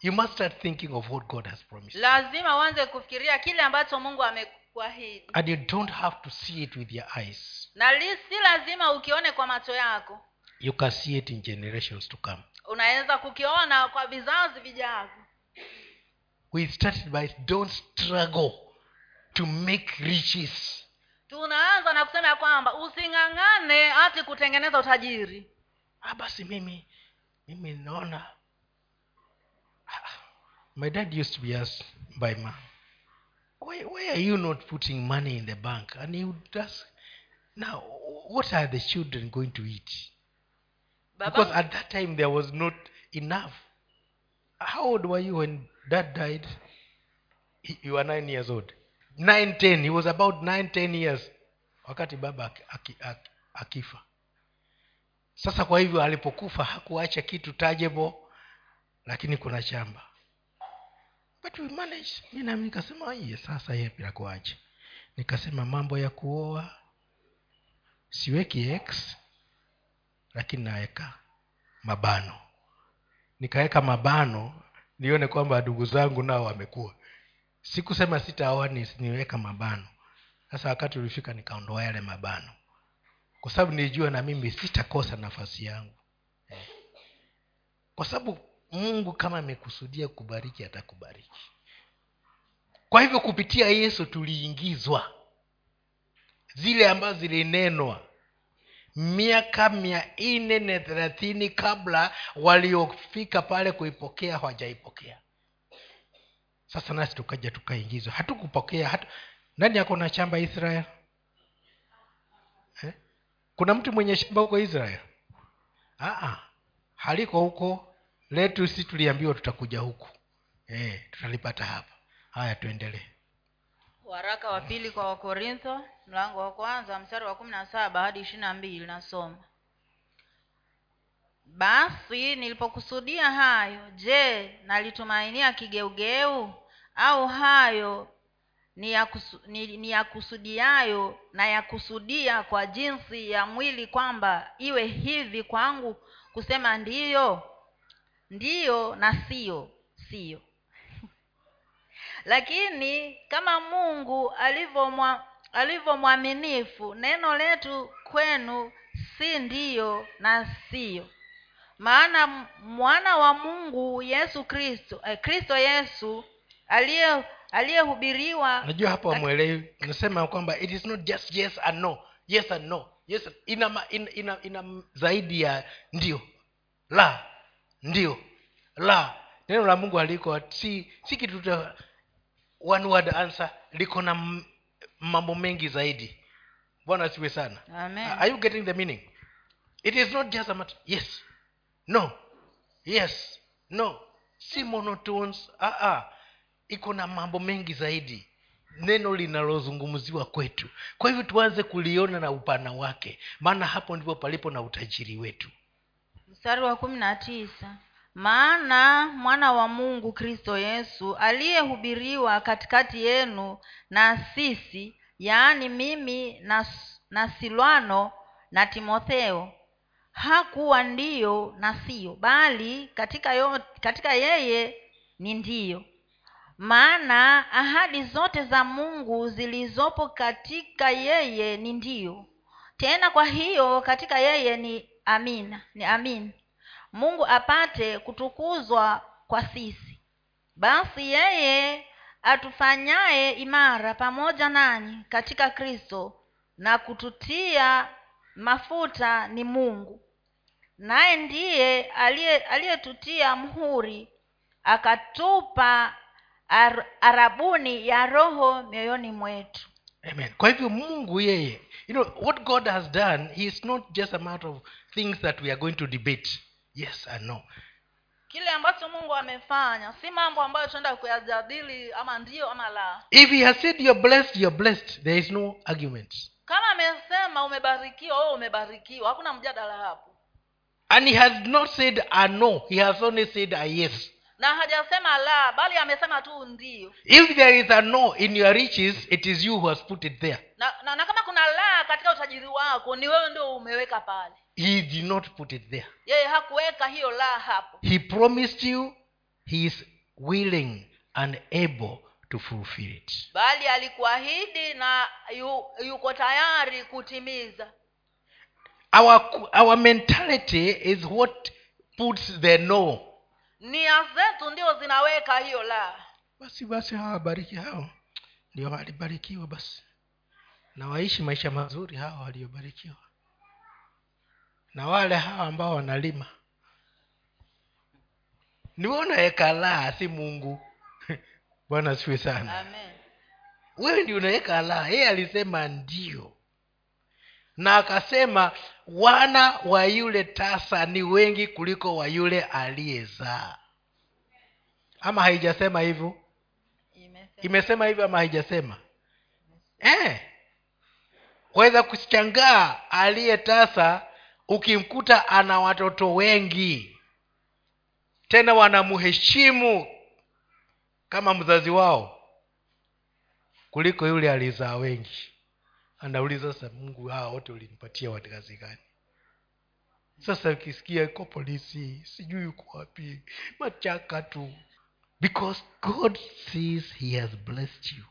you must start thinking of what god has promised lazima uanze kufikiria kile ambacho mungu amekuahidi. And you don't have to see it with your eyes. Na li, si lazima ukione kwa macho yako. You can see it in generations to come. Unaweza kukiona kwa vizazi vijavyo. We started by don't struggle to make riches. Tunaanza na kusema ya kwamba using'ang'ane hati kutengeneza utajiri. Ah, basi mimi mimi naona my dad used to be asked by ma why, why are you not putting money in the bank? And he would ask now what are the children going to eat? Because at that time there was not enough. How old were you when dad died? You were nine years old. Nine ten. He was about nine ten years. Wakati baba aki- aki- aki- akifa. Sasa kwa hivyo alipokufa hakuacha kitu tajebo lakini kuna shamba but we manage mi nami nikasema iye sasa ye bila nikasema mambo ya kuoa siweki x lakini naweka mabano. Nikaweka mabano nione kwamba ndugu zangu nao wamekuwa sikusema sitaoa niweka mabano. Sasa wakati ulifika nikaondoa yale mabano. Kwa sababu nilijua na mimi sitakosa nafasi yangu. Eh. kwa sababu mungu kama amekusudia kubariki atakubariki. Kwa hivyo kupitia yesu tuliingizwa. Zile ambazo zilinenwa. Miaka mia nne na thelathini kabla waliofika pale kuipokea hawajaipokea. Sasa nasi tukaja tukaingizwa. Hatukupokea hatu... nani ako na shamba israel? Eh? kuna mtu mwenye shamba huko israel? Aa, haliko huko letu si tuliambiwa tutakuja huku. E, tutalipata hapa. Haya tuendelee. Waraka wa pili kwa wakorintho mlango wa kwanza mstari wa kumi na saba hadi ishiri na mbili nasoma. Basi nilipokusudia hayo je nalitumainia kigeugeu? Au hayo ni yakusudiayo na ya kusudia kwa jinsi ya mwili kwamba iwe hivi kwangu kusema ndiyo ndiyo na siyo siyo. Lakini kama mungu alivyomwaminifu alivyo mwaminifu neno letu kwenu si ndiyo na siyo. Maana mwana wa mungu yesu kristo eh, kristo yesu aliye aliyehubiriwa najua hapo wamwelewi nasema kwamba it is not just yes and no. Yes and no. Yes ina, ina, ina, ina zaidi ya ndio. La ndio. La neno la mungu aliko si si kitu one word answer liko na mambo mengi zaidi. Bwana asiwe sana. Amen. Are you getting the meaning? It is not just a matter yes. No. Yes. No. Si monotones ah, ah. iko na mambo mengi zaidi. Neno linalozungumziwa kwetu. Kwa hivyo tuanze kuliona na upana wake. Maana hapo ndipo palipo na utajiri wetu mstari wa kumi na tisa. Maana mwana wa mungu kristo yesu aliyehubiriwa katikati yenu na sisi yaani mimi na, na silwano na timotheo hakuwa ndiyo na siyo bali katika, yo, katika yeye ni ndiyo. Maana ahadi zote za mungu zilizopo katika yeye ni ndiyo. Tena kwa hiyo katika yeye ni amina ni amin. Mungu apate kutukuzwa kwa sisi. Basi yeye atufanyaye imara pamoja nanyi katika kristo na kututia mafuta ni mungu. Naye ndiye aliyetutia mhuri akatupa ar, arabuni ya roho mioyoni mwetu. Amen. Kwa hivyo mungu yeye you know what god has done he is not just a matter of things that we are going to debate. Yes and no kile ambacho mungu amefanya si mambo ambayo tunaenda kuyajadili ama ndio ama la. If he has said you're blessed you're blessed. There is no argument. Kama amesema umebarikiwa wewe umebarikiwa hakuna mjadala hapo. And he has not said a no. He has only said a yes na hajasema la bali amesema tu ndio. If there is a no in your riches it is you who has put it there. Na, na, na kama kuna la katika utajiri wako ni wewe ndio umeweka pale. He did not put it there. Yeye hakuweka hiyo la hapo. He promised you he is willing and able to fulfill it. Bali alikuahidi na yu, yuko tayari kutimiza. Our our mentality is what puts the no nia zetu ndio zinaweka hiyo la. Basi basi hawabariki hao. Ndio walibarikiwa basi. Na waishi maisha mazuri hawa waliobarikiwa. Na wale hawa ambao wanalima. Niwe unaweka laa si mungu. Bwana siwe sana. Wewe ndio unaweka laa yeye alisema ndio na akasema wana wa yule tasa ni wengi kuliko wa yule aliyezaa. Ama haijasema hivyo? Imesema. imesema hivyo ama haijasema? Eh. waweza kushangaa aliye tasa ukimkuta ana watoto wengi. Tena wanamheshimu kama mzazi wao kuliko yule alizaa wengi anauliza sasa mungu hawa wote ulinipatia watu kazi gani? Sasa ukisikia iko polisi sijui uko wapi machaka tu. Because god says he has blessed you.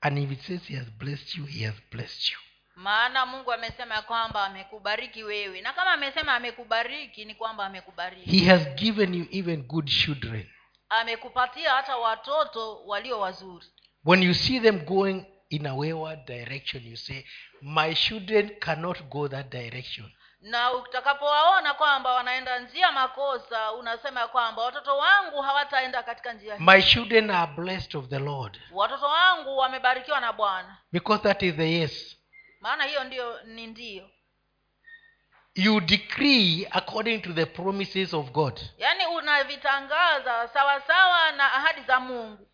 And if it says he has blessed you he has blessed you. Maana mungu amesema ya kwamba amekubariki wewe. Na kama amesema amekubariki ni kwamba amekubariki. He has given you even good children. Amekupatia hata watoto walio wazuri. When you see them going in a wayward direction you say my children cannot go that direction. Na utakapowaona kwamba wanaenda njia makosa unasema ya kwamba watoto wangu hawataenda katika njia my children are blessed of the lord. Watoto wangu wamebarikiwa na bwana. Because that is the yes. Maana hiyo ndio ni ndio. You decree according to the promises of god. Yaani unavitangaza sawasawa na ahadi za mungu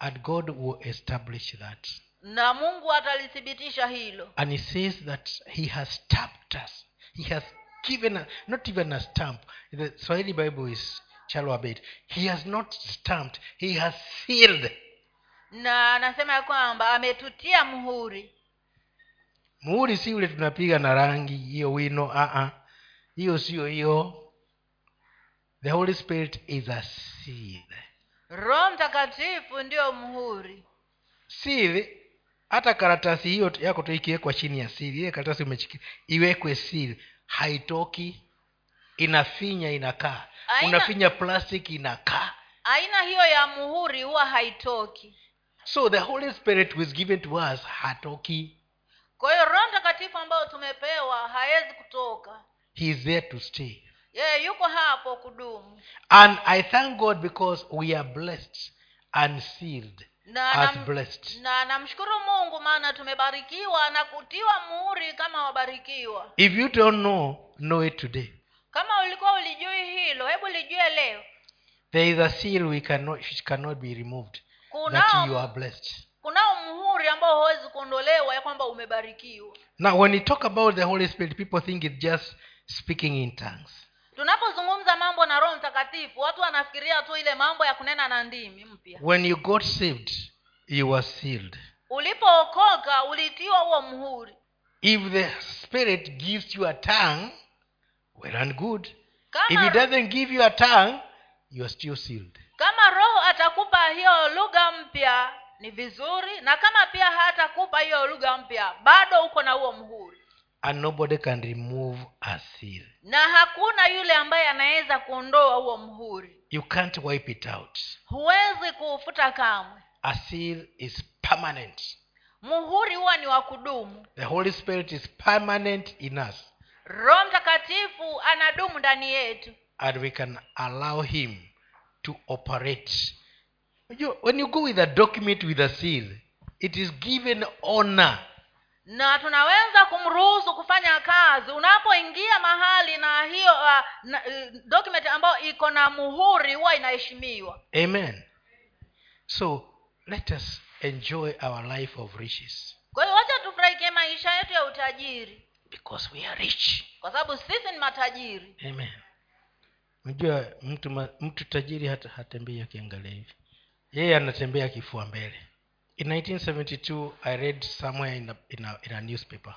and god will establish that. Na mungu atalithibitisha hilo. And he says that he has stamped us. He has given us not even a stamp. The swahili bible is shallow a bit. He has not stamped. He has sealed. Na anasema ya kwamba ametutia muhuri. Muhuri si ule tunapiga na rangi hiyo wino ah. hiyo sio hiyo. The holy spirit is a seal roho mtakatifu ndio muhuri. Seal hata karatasi hiyo yako tu ikiwekwa chini ya sili ile karatasi umechiki iwekwe seal haitoki inafinya inakaa. Aina- unafinya plastic inakaa. Aina hiyo ya muhuri huwa haitoki. So the holy spirit was given to us hatoki. Kwa hiyo roho mtakatifu ambayo tumepewa hawezi kutoka. He is there to stay yeye yuko hapo kudumu. And i thank god because we are blessed and sealed na as nam- blessed. na namshukuru mungu maana tumebarikiwa na kutiwa muhuri kama wabarikiwa. If you don't know know it today. Kama ulikuwa ulijui hilo hebu lijue leo. There is a seal we cannot, which cannot be removed that you are blessed. kunao muhuri ambao huwezi kuondolewa ya kwamba umebarikiwa. Now when you talk about the holy spirit people think it's just speaking in tongues tunapozungumza mambo na roho mtakatifu watu wanafikiria tu ile mambo ya kunena na ndimi mpya. When you got saved you were sealed. Ulipookoka ulitiwa huo mhuri if the spirit gives you a tongue well and good. If kama, doesn't give you a tongue you are still sealed. Kama roho atakupa hiyo lugha mpya ni vizuri. Na kama pia hatakupa hiyo lugha mpya bado uko na huo muhuri and nobody can remove a seal. Na hakuna yule ambaye anaweza kuondoa huo mhuri you can't wipe it out. Huwezi kuufuta kamwe. A seal is permanent. Muhuri huwa ni wa kudumu. The holy spirit is permanent in us. Roho mtakatifu anadumu ndani yetu. And we can allow him to operate. When you go with a document with a seal it is given honor na tunaweza kumruhusu kufanya kazi. Unapoingia mahali na hiyo uh, na, uh, document ambayo iko na muhuri huwa inaheshimiwa. Amen. So let us enjoy our life of riches. Kwa hiyo wacha tufurahikie maisha yetu ya utajiri. Because we are rich. Kwa sababu sisi ni matajiri. Amen. Unajua mtu mtu tajiri hata hatembei akiangalia hivi. Yeye anatembea kifua mbele in 1972 i read somewhere in a, in a, in a newspaper.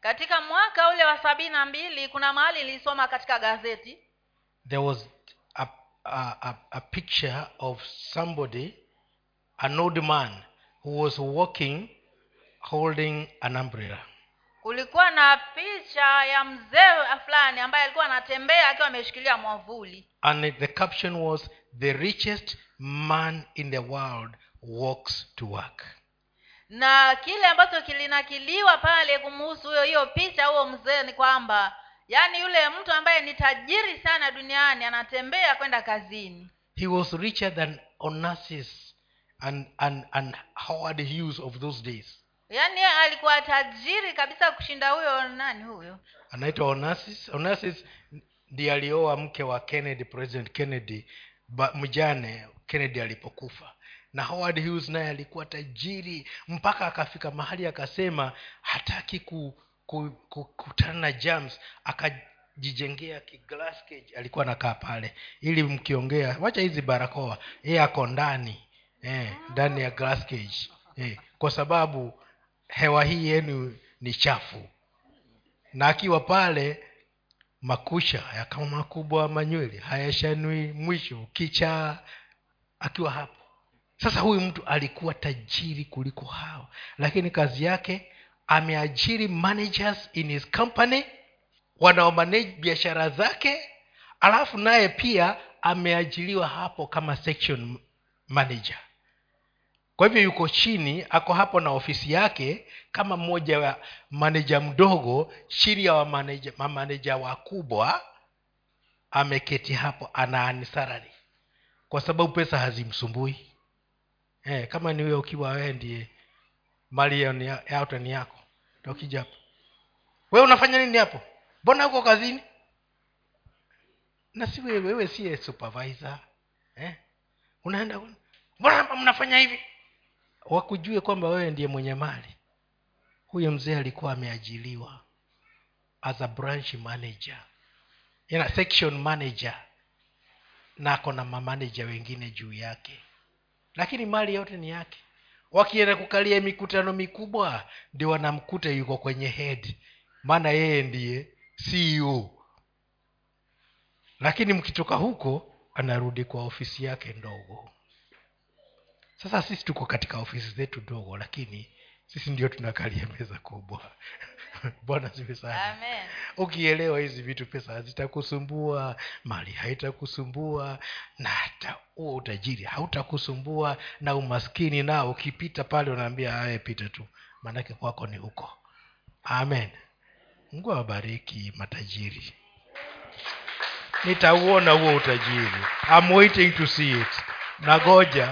Katika mwaka ule wa sabini na mbili kuna mahali ilisoma katika gazeti. There was a, a, a, a picture of somebody an old man who was walking holding an umbrella. Kulikuwa na picha ya mzee fulani ambaye alikuwa anatembea akiwa ameshikilia mwavuli. And the caption was the richest man in the world walks to work. Na kile ambacho kilinakiliwa pale kumuhusu huyo hiyo picha huo mzee ni kwamba yaani yule mtu ambaye ni tajiri sana duniani anatembea kwenda kazini. He was richer than onassis and, and, and howard hughes of those days. Yaani alikuwa tajiri kabisa kushinda huyo nani huyo? Anaitwa onassis. Onassis ndiye alioa mke wa kennedy president kennedy ba, mjane kennedy alipokufa na howard hughes naye alikuwa tajiri mpaka akafika mahali akasema hataki ku, ku, ku, kutana na jams akajijengea kiglass cage. Alikuwa anakaa pale ili mkiongea wacha hizi barakoa. Yeye ako ndani eh, ndani ya glass cage eh, kwa sababu hewa hii yenu ni chafu. Na akiwa pale makusha yakawa makubwa manywele hayashanui mwisho kicha akiwa hapo sasa huyu mtu alikuwa tajiri kuliko hao. Lakini kazi yake ameajiri managers in his company wanaomanage biashara zake alafu naye pia ameajiriwa hapo kama section manager. Kwa hivyo yuko chini ako hapo na ofisi yake kama mmoja wa maneja mdogo chini ya wamaneja- wakubwa ameketi hapo ana earn kwa sababu pesa hazimsumbui eh, kama ni wewe ukiwa wee ndiye mali yote ni yako hapo. Wewe unafanya nini hapo? Mbona uko kazini? Na si wewe wewe siye supervisor. Eh? unaenda mbona mnafanya hivi? Wakujue kwamba wewe ndiye mwenye mali. Huyo mzee alikuwa ameajiliwa as a branch manager. Ina section manager. Na ako na mamanaja wengine juu yake lakini mali yote ni yake. Wakienda kukalia mikutano mikubwa ndio wanamkuta yuko kwenye head. Maana yeye ndiye ceo lakini mkitoka huko anarudi kwa ofisi yake ndogo. Sasa sisi tuko katika ofisi zetu ndogo lakini sisi ndio tunakalia meza kubwa bwana siwe sana. Ukielewa hizi vitu pesa hazitakusumbua mali haitakusumbua na hata huo utajiri hautakusumbua na umaskini nao ukipita pale unaambia aye pita tu. Maanake kwako ni huko. Amen. Mungu awabariki matajiri. Nitauona huo utajiri. I'm waiting to see it. Nagoja